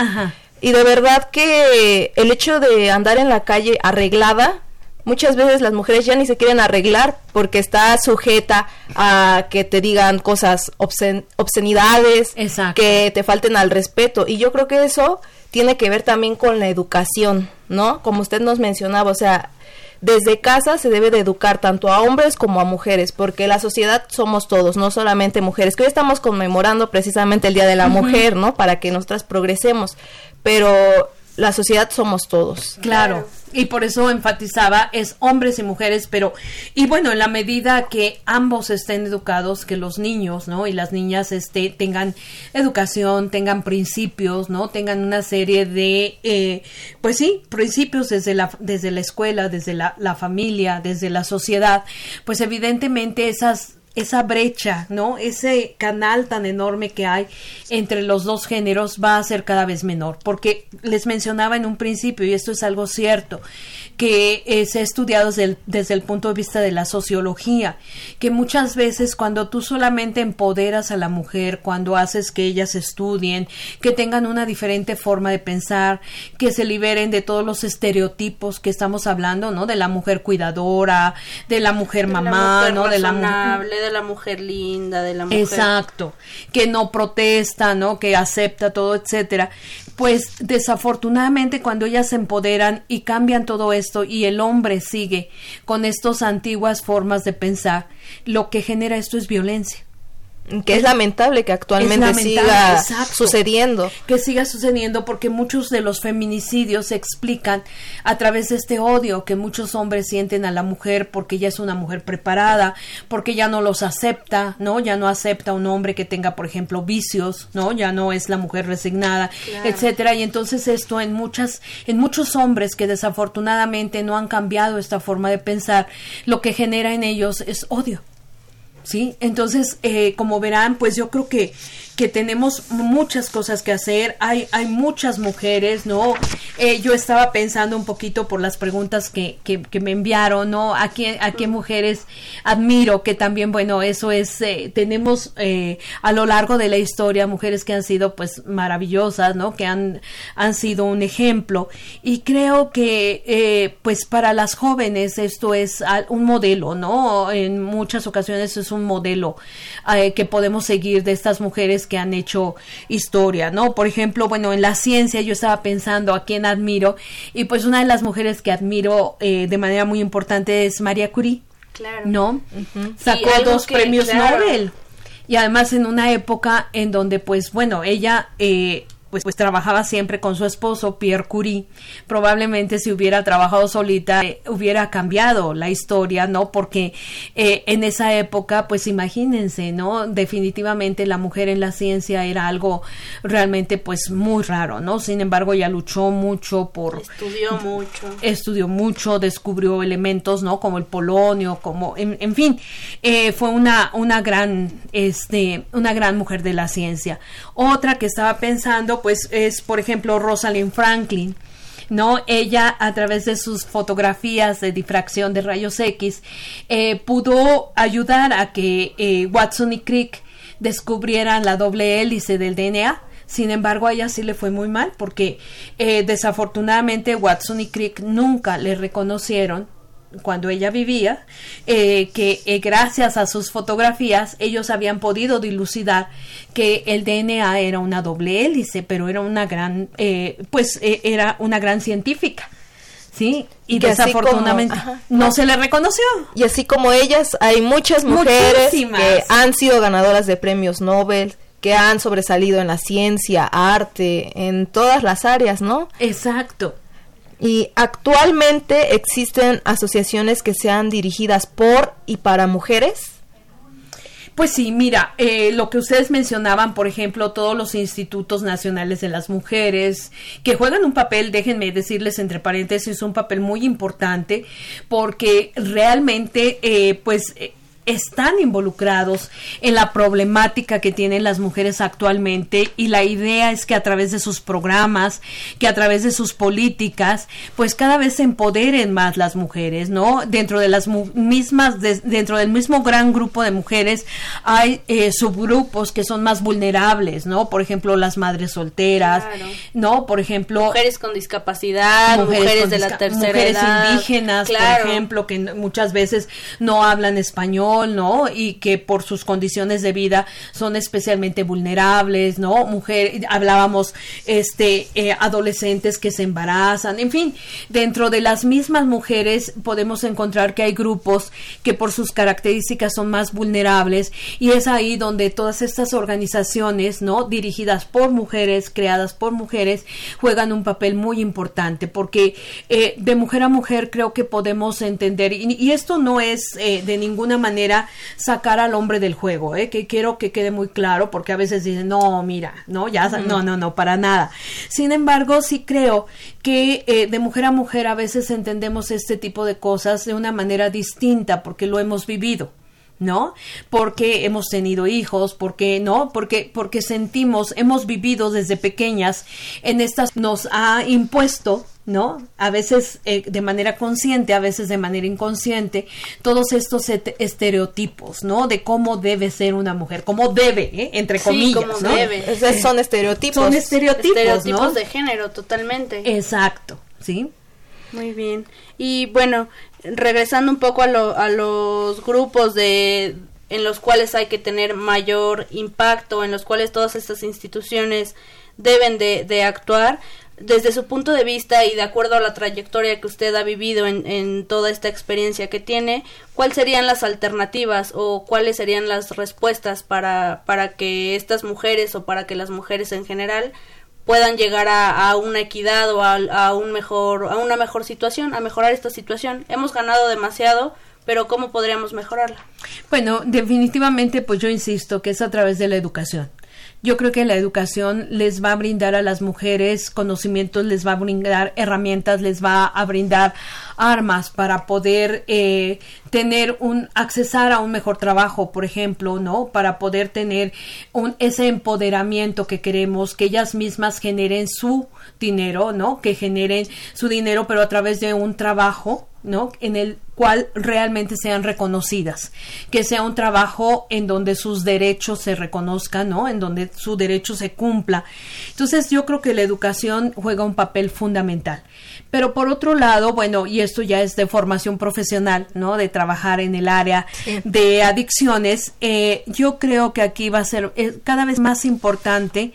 Y de verdad que el hecho de andar en la calle arreglada, muchas veces las mujeres ya ni se quieren arreglar porque está sujeta a que te digan cosas obscenidades, que te falten al respeto. Y yo creo que eso tiene que ver también con la educación, ¿no? Como usted nos mencionaba, o sea, desde casa se debe de educar tanto a hombres como a mujeres, porque la sociedad somos todos, no solamente mujeres, que hoy estamos conmemorando precisamente el Día de la Mujer, ¿no? Para que nosotras progresemos, pero la sociedad somos todos. Claro. Y por eso enfatizaba, es hombres y mujeres, pero, y bueno, en la medida que ambos estén educados, que los niños, ¿no? Y las niñas este, tengan educación, tengan principios, ¿no? Tengan una serie de, eh, pues sí, principios desde la, desde la escuela, desde la, la familia, desde la sociedad, pues evidentemente esas esa brecha, ¿no? Ese canal tan enorme que hay entre los dos géneros va a ser cada vez menor, porque les mencionaba en un principio, y esto es algo cierto, que eh, se ha estudiado desde el, desde el punto de vista de la sociología, que muchas veces cuando tú solamente empoderas a la mujer, cuando haces que ellas estudien, que tengan una diferente forma de pensar, que se liberen de todos los estereotipos que estamos hablando, ¿no? De la mujer cuidadora, de la mujer mamá, ¿no? De la mujer de la mujer linda, de la mujer Exacto, que no protesta, ¿no? Que acepta todo, etcétera. Pues desafortunadamente cuando ellas se empoderan y cambian todo esto y el hombre sigue con estas antiguas formas de pensar, lo que genera esto es violencia que es lamentable que actualmente siga sucediendo. Que siga sucediendo porque muchos de los feminicidios se explican a través de este odio que muchos hombres sienten a la mujer porque ya es una mujer preparada, porque ya no los acepta, ¿no? Ya no acepta un hombre que tenga, por ejemplo, vicios, ¿no? Ya no es la mujer resignada, etcétera. Y entonces esto en muchas, en muchos hombres que desafortunadamente no han cambiado esta forma de pensar, lo que genera en ellos es odio. ¿Sí? Entonces, eh, como verán, pues yo creo que que tenemos muchas cosas que hacer, hay, hay muchas mujeres, ¿no? Eh, yo estaba pensando un poquito por las preguntas que, que, me enviaron, ¿no? ¿A qué, a qué mujeres admiro? Que también, bueno, eso es, eh, tenemos eh, a lo largo de la historia mujeres que han sido pues maravillosas, ¿no? Que han, han sido un ejemplo. Y creo que pues para las jóvenes esto es un modelo, ¿no? En muchas ocasiones es un modelo que podemos seguir de estas mujeres que han hecho historia, ¿no? Por ejemplo, bueno, en la ciencia yo estaba pensando a quién admiro y pues una de las mujeres que admiro eh, de manera muy importante es María Curie. Claro. ¿No? Sacó dos premios Nobel. Y además en una época en donde, pues bueno, ella eh, pues, pues trabajaba siempre con su esposo Pierre Curie. Probablemente si hubiera trabajado solita eh, hubiera cambiado la historia, ¿no? Porque eh, en esa época, pues imagínense, ¿no? Definitivamente la mujer en la ciencia era algo realmente pues muy raro, ¿no? Sin embargo, ella luchó mucho por... Estudió mucho. Estudió mucho, descubrió elementos, ¿no? Como el polonio, como... En, fin, eh, fue una, una gran, este, una gran mujer de la ciencia. Otra que estaba pensando, pues es, por ejemplo, Rosalind Franklin. ¿no? Ella, a través de sus fotografías de difracción de rayos X, eh, pudo ayudar a que eh, Watson y Crick descubrieran la doble hélice del DNA. Sin embargo, a ella sí le fue muy mal porque eh, desafortunadamente Watson y Crick nunca le reconocieron cuando ella vivía, eh, que eh, gracias a sus fotografías ellos habían podido dilucidar que el DNA era una doble hélice, pero era una gran, eh, pues era una gran científica. Sí, y desafortunadamente no, se le reconoció. Y así como ellas, hay muchas mujeres que han sido ganadoras de premios Nobel, que han sobresalido en la ciencia, arte, en todas las áreas, ¿no? Exacto. Y actualmente existen asociaciones que sean dirigidas por y para mujeres. Pues sí, mira, eh, lo que ustedes mencionaban, por ejemplo, todos los institutos nacionales de las mujeres, que juegan un papel, déjenme decirles entre paréntesis, un papel muy importante, porque realmente, eh, pues, eh, están involucrados en la problemática que tienen las mujeres actualmente y la idea es que a través de sus programas, que a través de sus políticas, pues cada vez se empoderen más las mujeres, ¿no? Dentro de las mismas, dentro del mismo gran grupo de mujeres hay eh, subgrupos que son más vulnerables, ¿no? Por ejemplo, las madres solteras, ¿no? Por ejemplo, mujeres con discapacidad, mujeres, de la tercera mujeres indígenas, por ejemplo, que muchas veces no hablan español ¿no? Y que por sus condiciones de vida son especialmente vulnerables, ¿no? Mujer, hablábamos, este, eh, adolescentes que se embarazan, en fin, dentro de las mismas mujeres podemos encontrar que hay grupos que por sus características son más vulnerables y es ahí donde todas estas organizaciones, ¿no? Dirigidas por mujeres, creadas por mujeres, juegan un papel muy importante porque eh, de mujer a mujer creo que podemos entender y, esto no es eh, de ninguna manera sacar al hombre del juego, ¿eh? que quiero que quede muy claro, porque a veces dicen, no, mira, no, ya, no, no, no, para nada. Sin embargo, sí creo que eh, de mujer a mujer a veces entendemos este tipo de cosas de una manera distinta, porque lo hemos vivido. ¿no? Porque hemos tenido hijos, porque no, porque porque sentimos, hemos vivido desde pequeñas en estas nos ha impuesto ¿no? A veces eh, de manera consciente, a veces de manera inconsciente, todos estos estereotipos, ¿no? De cómo debe ser una mujer, cómo debe, ¿eh? entre comillas, sí, debe. son estereotipos. Son estereotipos, estereotipos de género, totalmente. Exacto, ¿sí? Muy bien. Y bueno, regresando un poco a, lo, a los grupos de en los cuales hay que tener mayor impacto, en los cuales todas estas instituciones deben de, de actuar, desde su punto de vista y de acuerdo a la trayectoria que usted ha vivido en, en, toda esta experiencia que tiene, ¿cuáles serían las alternativas o cuáles serían las respuestas para, para que estas mujeres o para que las mujeres en general puedan llegar a, a una equidad o a, a, un mejor, a una mejor situación, a mejorar esta situación? Hemos ganado demasiado, pero ¿cómo podríamos mejorarla? Bueno, definitivamente, pues yo insisto que es a través de la educación yo creo que la educación les va a brindar a las mujeres conocimientos, les va a brindar herramientas, les va a brindar armas para poder eh, tener un accesar a un mejor trabajo, por ejemplo, ¿no? Para poder tener un ese empoderamiento que queremos, que ellas mismas generen su dinero, ¿no? Que generen su dinero, pero a través de un trabajo, ¿no? En el cual realmente sean reconocidas, que sea un trabajo en donde sus derechos se reconozcan, ¿no? En donde su derecho se cumpla. Entonces, yo creo que la educación juega un papel fundamental. Pero por otro lado, bueno, y esto ya es de formación profesional, ¿no? De trabajar en el área de adicciones, eh, yo creo que aquí va a ser eh, cada vez más importante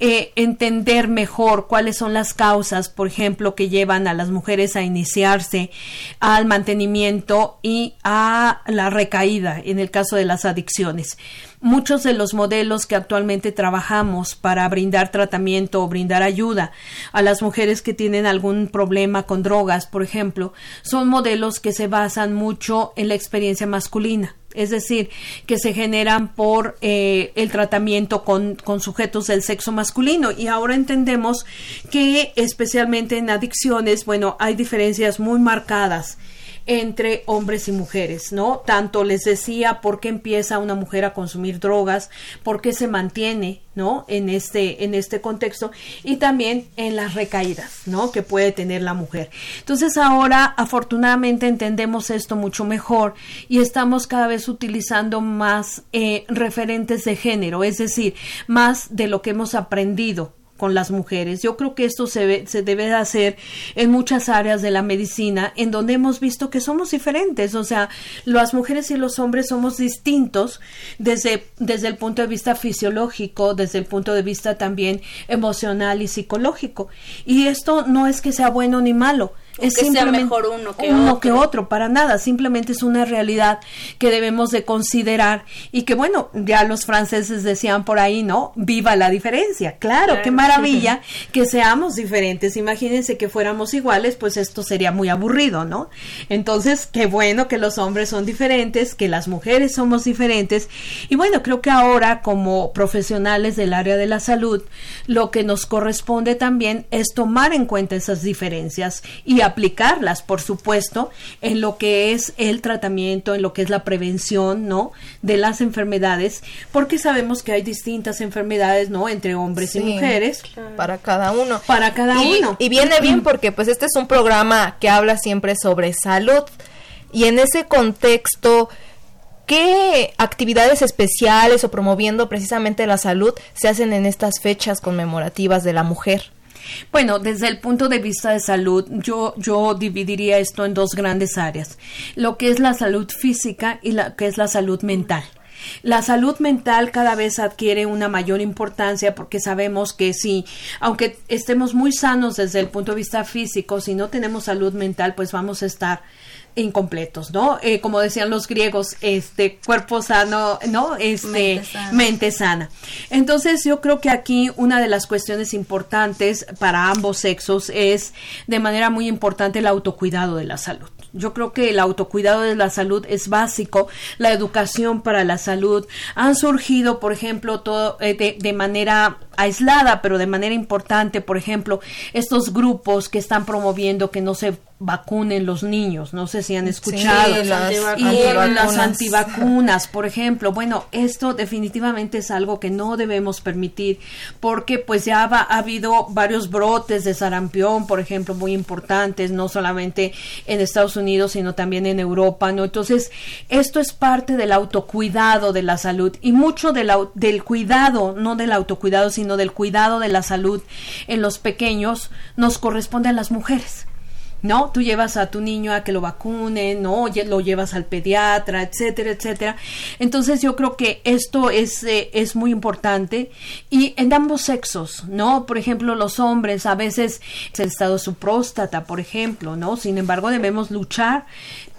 eh, entender mejor cuáles son las causas, por ejemplo, que llevan a las mujeres a iniciarse al mantenimiento y a la recaída en el caso de las adicciones muchos de los modelos que actualmente trabajamos para brindar tratamiento o brindar ayuda a las mujeres que tienen algún problema con drogas, por ejemplo, son modelos que se basan mucho en la experiencia masculina es decir, que se generan por eh, el tratamiento con, con, sujetos del sexo masculino. Y ahora entendemos que especialmente en adicciones, bueno, hay diferencias muy marcadas entre hombres y mujeres, ¿no? Tanto les decía por qué empieza una mujer a consumir drogas, por qué se mantiene, ¿no? En este, en este contexto y también en las recaídas, ¿no? Que puede tener la mujer. Entonces ahora, afortunadamente, entendemos esto mucho mejor y estamos cada vez utilizando más eh, referentes de género, es decir, más de lo que hemos aprendido con las mujeres. Yo creo que esto se, se debe hacer en muchas áreas de la medicina en donde hemos visto que somos diferentes, o sea, las mujeres y los hombres somos distintos desde, desde el punto de vista fisiológico, desde el punto de vista también emocional y psicológico. Y esto no es que sea bueno ni malo, es que sea mejor uno que uno que otro, para nada, simplemente es una realidad que debemos de considerar y que bueno, ya los franceses decían por ahí, ¿no? Viva la diferencia. Claro, qué maravilla que seamos diferentes. Imagínense que fuéramos iguales, pues esto sería muy aburrido, ¿no? Entonces, qué bueno que los hombres son diferentes, que las mujeres somos diferentes y bueno, creo que ahora como profesionales del área de la salud, lo que nos corresponde también es tomar en cuenta esas diferencias y aplicarlas, por supuesto, en lo que es el tratamiento, en lo que es la prevención, ¿no? De las enfermedades, porque sabemos que hay distintas enfermedades, ¿no? Entre hombres y mujeres. Para cada uno. Para cada uno. Y viene bien porque pues este es un programa que habla siempre sobre salud y en ese contexto ¿Qué actividades especiales o promoviendo precisamente la salud se hacen en estas fechas conmemorativas de la mujer? Bueno, desde el punto de vista de salud, yo, yo dividiría esto en dos grandes áreas, lo que es la salud física y lo que es la salud mental. La salud mental cada vez adquiere una mayor importancia porque sabemos que si, aunque estemos muy sanos desde el punto de vista físico, si no tenemos salud mental, pues vamos a estar incompletos, ¿no? Eh, como decían los griegos, este cuerpo sano, ¿no? Este mente sana. Entonces, yo creo que aquí una de las cuestiones importantes para ambos sexos es de manera muy importante el autocuidado de la salud. Yo creo que el autocuidado de la salud es básico, la educación para la salud. Han surgido, por ejemplo, todo eh, de, de manera aislada, pero de manera importante, por ejemplo, estos grupos que están promoviendo que no se vacunen los niños, no sé si han escuchado, Sí, las y antivacunas. las antivacunas, por ejemplo, bueno, esto definitivamente es algo que no debemos permitir, porque pues ya va- ha habido varios brotes de sarampión, por ejemplo, muy importantes, no solamente en Estados Unidos, sino también en Europa, ¿no? Entonces, esto es parte del autocuidado de la salud y mucho del cuidado, no del autocuidado, sino del cuidado de la salud en los pequeños, nos corresponde a las mujeres. ¿No? Tú llevas a tu niño a que lo vacunen, ¿no? Lo llevas al pediatra, etcétera, etcétera. Entonces yo creo que esto es, eh, es muy importante y en ambos sexos, ¿no? Por ejemplo, los hombres a veces es el estado su próstata, por ejemplo, ¿no? Sin embargo, debemos luchar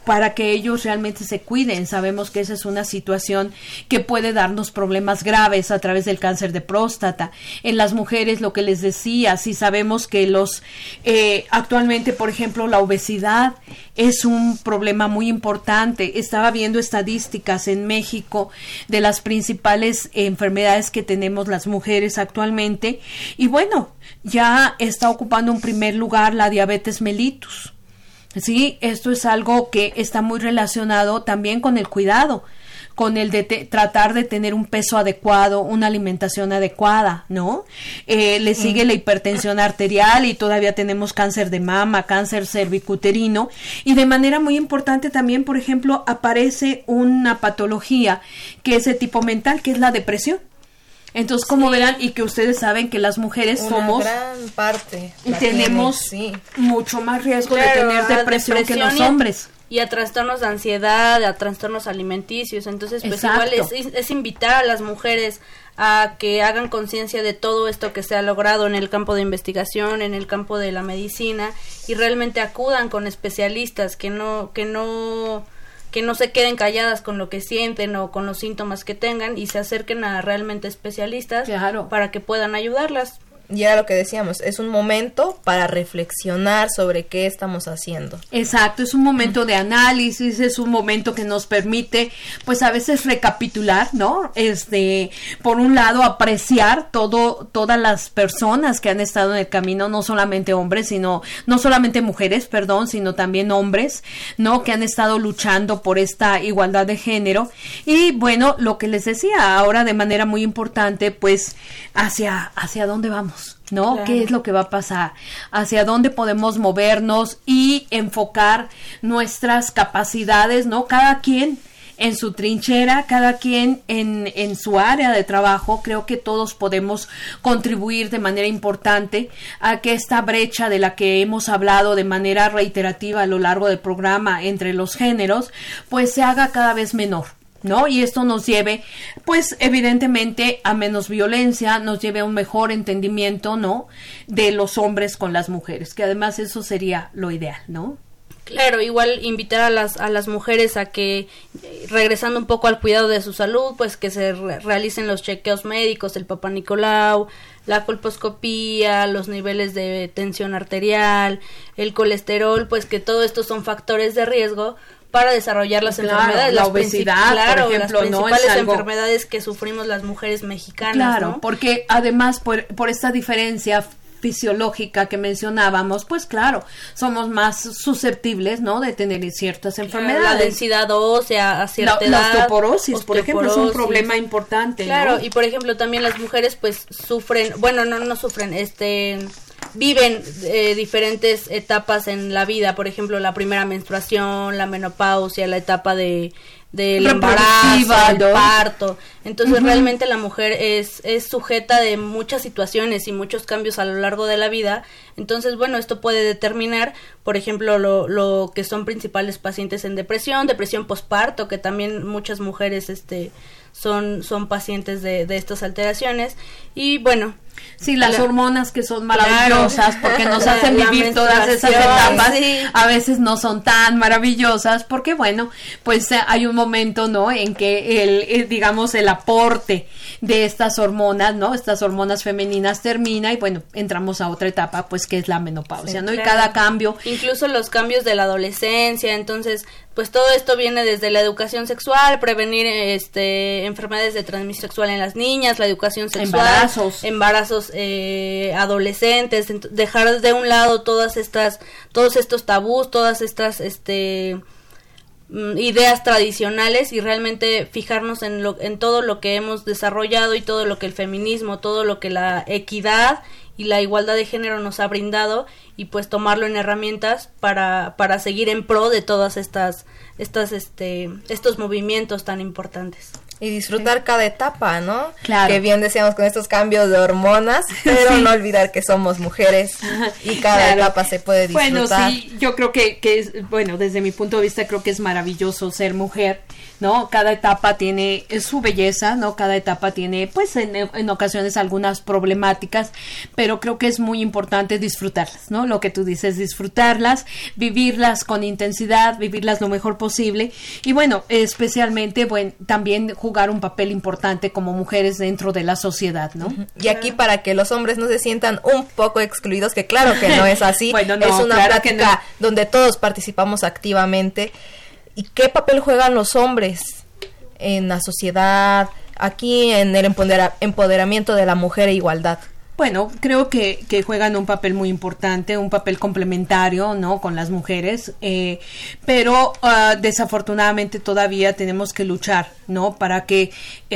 para que ellos realmente se cuiden. Sabemos que esa es una situación que puede darnos problemas graves a través del cáncer de próstata. En las mujeres, lo que les decía, si sabemos que los eh, actualmente, por ejemplo, la obesidad es un problema muy importante. Estaba viendo estadísticas en México de las principales enfermedades que tenemos las mujeres actualmente y bueno, ya está ocupando un primer lugar la diabetes mellitus. Sí, esto es algo que está muy relacionado también con el cuidado, con el de te- tratar de tener un peso adecuado, una alimentación adecuada, ¿no? Eh, le sigue la hipertensión arterial y todavía tenemos cáncer de mama, cáncer cervicuterino y de manera muy importante también, por ejemplo, aparece una patología que es de tipo mental, que es la depresión. Entonces, como verán, y que ustedes saben que las mujeres Una somos gran parte. y tenemos tiene, sí. mucho más riesgo de tener depresión, que los hombres. Y a trastornos de ansiedad, a trastornos alimenticios. Entonces, pues Exacto. igual es, es invitar a las mujeres a que hagan conciencia de todo esto que se ha logrado en el campo de investigación, en el campo de la medicina y realmente acudan con especialistas que no que no que no se queden calladas con lo que sienten o con los síntomas que tengan y se acerquen a realmente especialistas Claro. para que puedan ayudarlas. Y era lo que decíamos, es un momento para reflexionar sobre qué estamos haciendo. Exacto, es un momento de análisis, es un momento que nos permite, pues a veces recapitular, ¿no? Este, por un lado, apreciar todo, todas las personas que han estado en el camino, no solamente hombres, sino, no solamente mujeres, perdón, sino también hombres, ¿no? Que han estado luchando por esta igualdad de género. Y bueno, lo que les decía ahora de manera muy importante, pues, hacia, hacia dónde vamos. ¿No? Claro. ¿Qué es lo que va a pasar? ¿Hacia dónde podemos movernos y enfocar nuestras capacidades, ¿no? Cada quien en su trinchera, cada quien en, en su área de trabajo, creo que todos podemos contribuir de manera importante a que esta brecha de la que hemos hablado de manera reiterativa a lo largo del programa entre los géneros, pues se haga cada vez menor. ¿No? Y esto nos lleve, pues, evidentemente a menos violencia, nos lleve a un mejor entendimiento, ¿no? De los hombres con las mujeres, que además eso sería lo ideal, ¿no? Claro, igual invitar a las, a las mujeres a que, eh, regresando un poco al cuidado de su salud, pues que se re- realicen los chequeos médicos, el Papa Nicolau, la colposcopía, los niveles de tensión arterial, el colesterol, pues que todo esto son factores de riesgo para desarrollar las Claro, enfermedades, la las obesidad, por claro, ejemplo, las ¿no? Es principales algo- enfermedades que sufrimos las mujeres mexicanas, Claro, ¿no? porque además por, por esta diferencia fisiológica que mencionábamos, pues claro, somos más susceptibles, ¿no? De tener ciertas enfermedades. La densidad ósea a cierta la, edad. La osteoporosis, por ejemplo, es un problema importante. Claro, y por ejemplo también las mujeres pues sufren, bueno, no, no sufren, este viven eh, diferentes etapas en la vida, por ejemplo, la primera menstruación, la menopausia, la etapa de del embarazo, el parto. Entonces realmente la mujer es, es sujeta de muchas situaciones y muchos cambios a lo largo de la vida. Entonces, bueno, esto puede determinar, por ejemplo, lo, lo que son principales pacientes en depresión, depresión posparto, que también muchas mujeres este, son, son pacientes de, de estas alteraciones. Y bueno, Sí, las hormonas que son maravillosas porque nos hacen vivir todas esas etapas, a veces no son tan maravillosas porque bueno, pues eh, hay un momento, ¿no? En que el, eh, digamos, el aporte de estas hormonas, ¿no? Estas hormonas femeninas termina y bueno, entramos a otra etapa, pues que es la menopausia, ¿no? Y cada cambio. Incluso los cambios de la adolescencia, entonces, pues todo esto viene desde la educación sexual, prevenir este enfermedades de transmisión sexual en las niñas, la educación sexual, embarazos, embarazos eh, adolescentes, dejar de un lado todas estas, todos estos tabús, todas estas, este, ideas tradicionales y realmente fijarnos en lo, en todo lo que hemos desarrollado y todo lo que el feminismo, todo lo que la equidad y la igualdad de género nos ha brindado y pues tomarlo en herramientas para, para seguir en pro de todas estas, estas, este, estos movimientos tan importantes y disfrutar cada etapa, ¿no? Claro. Que bien decíamos con estos cambios de hormonas, pero no olvidar que somos mujeres y cada etapa se puede disfrutar. Bueno, sí, yo creo que, que es, bueno, desde mi punto de vista creo que es maravilloso ser mujer, ¿no? Cada etapa tiene su belleza, ¿no? Cada etapa tiene, pues, en, en ocasiones algunas problemáticas, pero creo que es muy importante disfrutarlas, ¿no? Lo que tú dices, disfrutarlas, vivirlas con intensidad, vivirlas lo mejor posible y bueno, especialmente, bueno, también jugar un papel importante como mujeres dentro de la sociedad, ¿no? Y aquí para que los hombres no se sientan un poco excluidos, que claro que no es así, bueno, es una claro práctica donde todos participamos activamente. ¿Y qué papel juegan los hombres en la sociedad, aquí en el empoderamiento de la mujer e igualdad? Bueno, creo que, juegan un papel muy importante, un papel complementario, ¿no? Con las mujeres, eh, pero uh, desafortunadamente todavía tenemos que luchar, ¿no? Para que,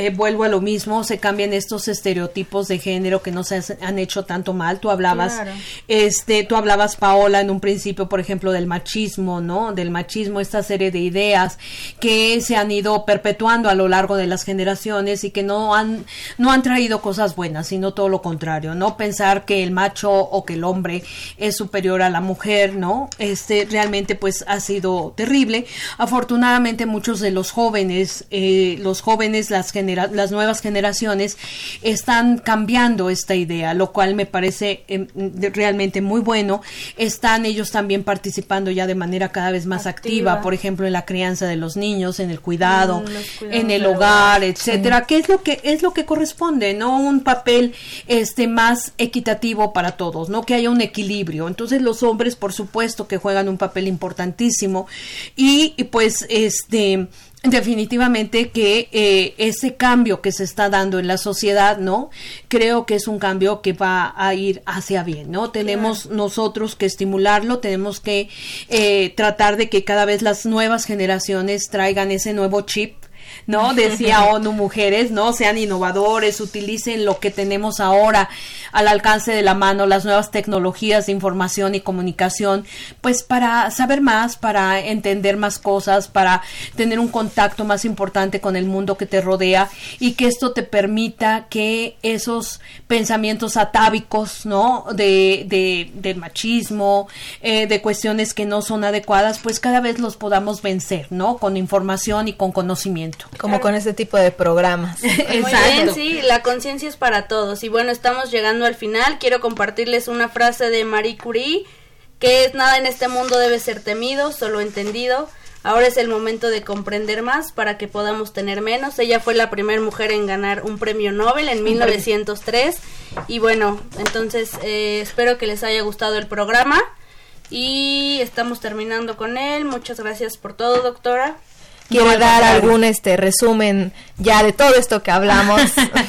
eh, vuelvo a lo mismo, se cambien estos estereotipos de género que nos han hecho tanto mal. Tú hablabas, Claro. este, tú hablabas, Paola, en un principio, por ejemplo, del machismo, ¿no? Del machismo, esta serie de ideas que se han ido perpetuando a lo largo de las generaciones y que no han, no han traído cosas buenas, sino todo lo contrario no pensar que el macho o que el hombre es superior a la mujer, ¿no? Este realmente pues ha sido terrible. Afortunadamente muchos de los jóvenes, eh, los jóvenes, las, genera las nuevas generaciones están cambiando esta idea, lo cual me parece eh, realmente muy bueno. Están ellos también participando ya de manera cada vez más activa, Activa. por ejemplo, en la crianza de los niños, en el cuidado, Mm, en el hogar, etcétera, que es lo que es lo que corresponde, no un papel este más equitativo para todos, no que haya un equilibrio. Entonces los hombres, por supuesto, que juegan un papel importantísimo y, y, pues este definitivamente que eh, ese cambio que se está dando en la sociedad, ¿no? Creo que es un cambio que va a ir hacia bien, ¿no? Tenemos nosotros que estimularlo, tenemos que eh, tratar de que cada vez las nuevas generaciones traigan ese nuevo chip ¿no? Decía ONU Mujeres, ¿no? Sean innovadores, utilicen lo que tenemos ahora al alcance de la mano, las nuevas tecnologías de información y comunicación, pues para saber más, para entender más cosas, para tener un contacto más importante con el mundo que te rodea y que esto te permita que esos pensamientos atávicos, ¿no? De, de, del machismo, eh, de cuestiones que no son adecuadas, pues cada vez los podamos vencer, ¿no? Con información y con conocimiento. Como con este tipo de programas. Muy bien, Exacto. sí, la conciencia es para todos. Y bueno, estamos llegando al final. Quiero compartirles una frase de Marie Curie, que es nada en este mundo debe ser temido, solo entendido. Ahora es el momento de comprender más para que podamos tener menos. Ella fue la primera mujer en ganar un premio Nobel en 1903. Y bueno, entonces eh, espero que les haya gustado el programa. Y estamos terminando con él. Muchas gracias por todo, doctora. Quiere dar algún este resumen ya de todo esto que hablamos.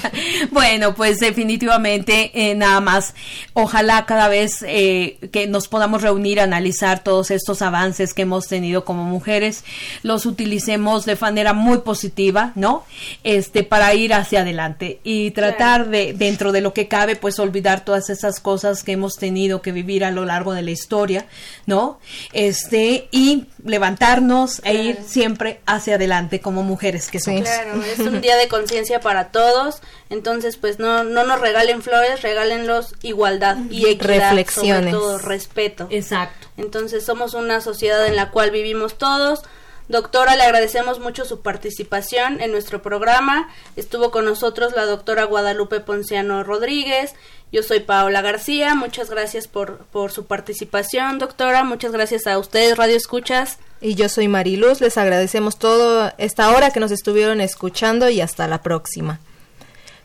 bueno, pues definitivamente eh, nada más. Ojalá cada vez eh, que nos podamos reunir, analizar todos estos avances que hemos tenido como mujeres, los utilicemos de manera muy positiva, ¿no? Este, para ir hacia adelante y tratar de, dentro de lo que cabe, pues olvidar todas esas cosas que hemos tenido que vivir a lo largo de la historia, ¿no? Este, y levantarnos e ir siempre hacia adelante como mujeres que somos. Claro, es un día de conciencia para todos, entonces pues no, no nos regalen flores, regálenlos igualdad y equidad, Reflexiones. sobre todo respeto. Exacto. Entonces somos una sociedad en la cual vivimos todos. Doctora, le agradecemos mucho su participación en nuestro programa. Estuvo con nosotros la doctora Guadalupe Ponciano Rodríguez. Yo soy Paola García. Muchas gracias por, por su participación, doctora. Muchas gracias a ustedes, Radio Escuchas. Y yo soy Mariluz, les agradecemos todo esta hora que nos estuvieron escuchando y hasta la próxima.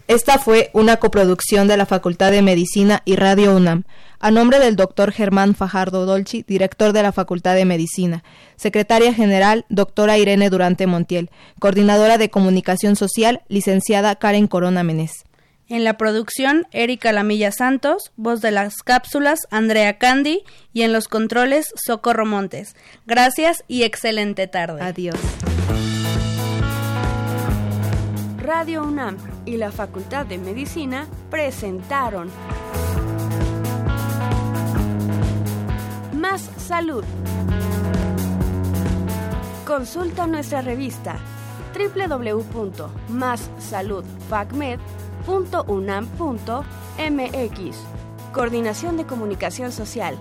Esta fue una coproducción de la Facultad de Medicina y Radio UNAM, a nombre del doctor Germán Fajardo Dolci, director de la Facultad de Medicina, secretaria general, doctora Irene Durante Montiel, coordinadora de comunicación social, licenciada Karen Corona Menés. En la producción, Erika Lamilla Santos, voz de las cápsulas, Andrea Candy y en los controles, Socorro Montes. Gracias y excelente tarde. Adiós. Radio UNAM y la Facultad de Medicina presentaron Más Salud. Consulta nuestra revista www.massaludfacmed.unam.mx. Coordinación de Comunicación Social.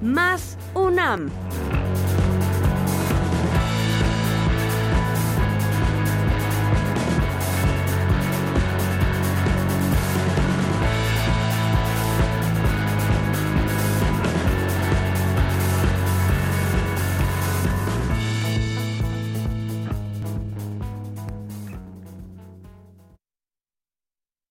Más UNAM.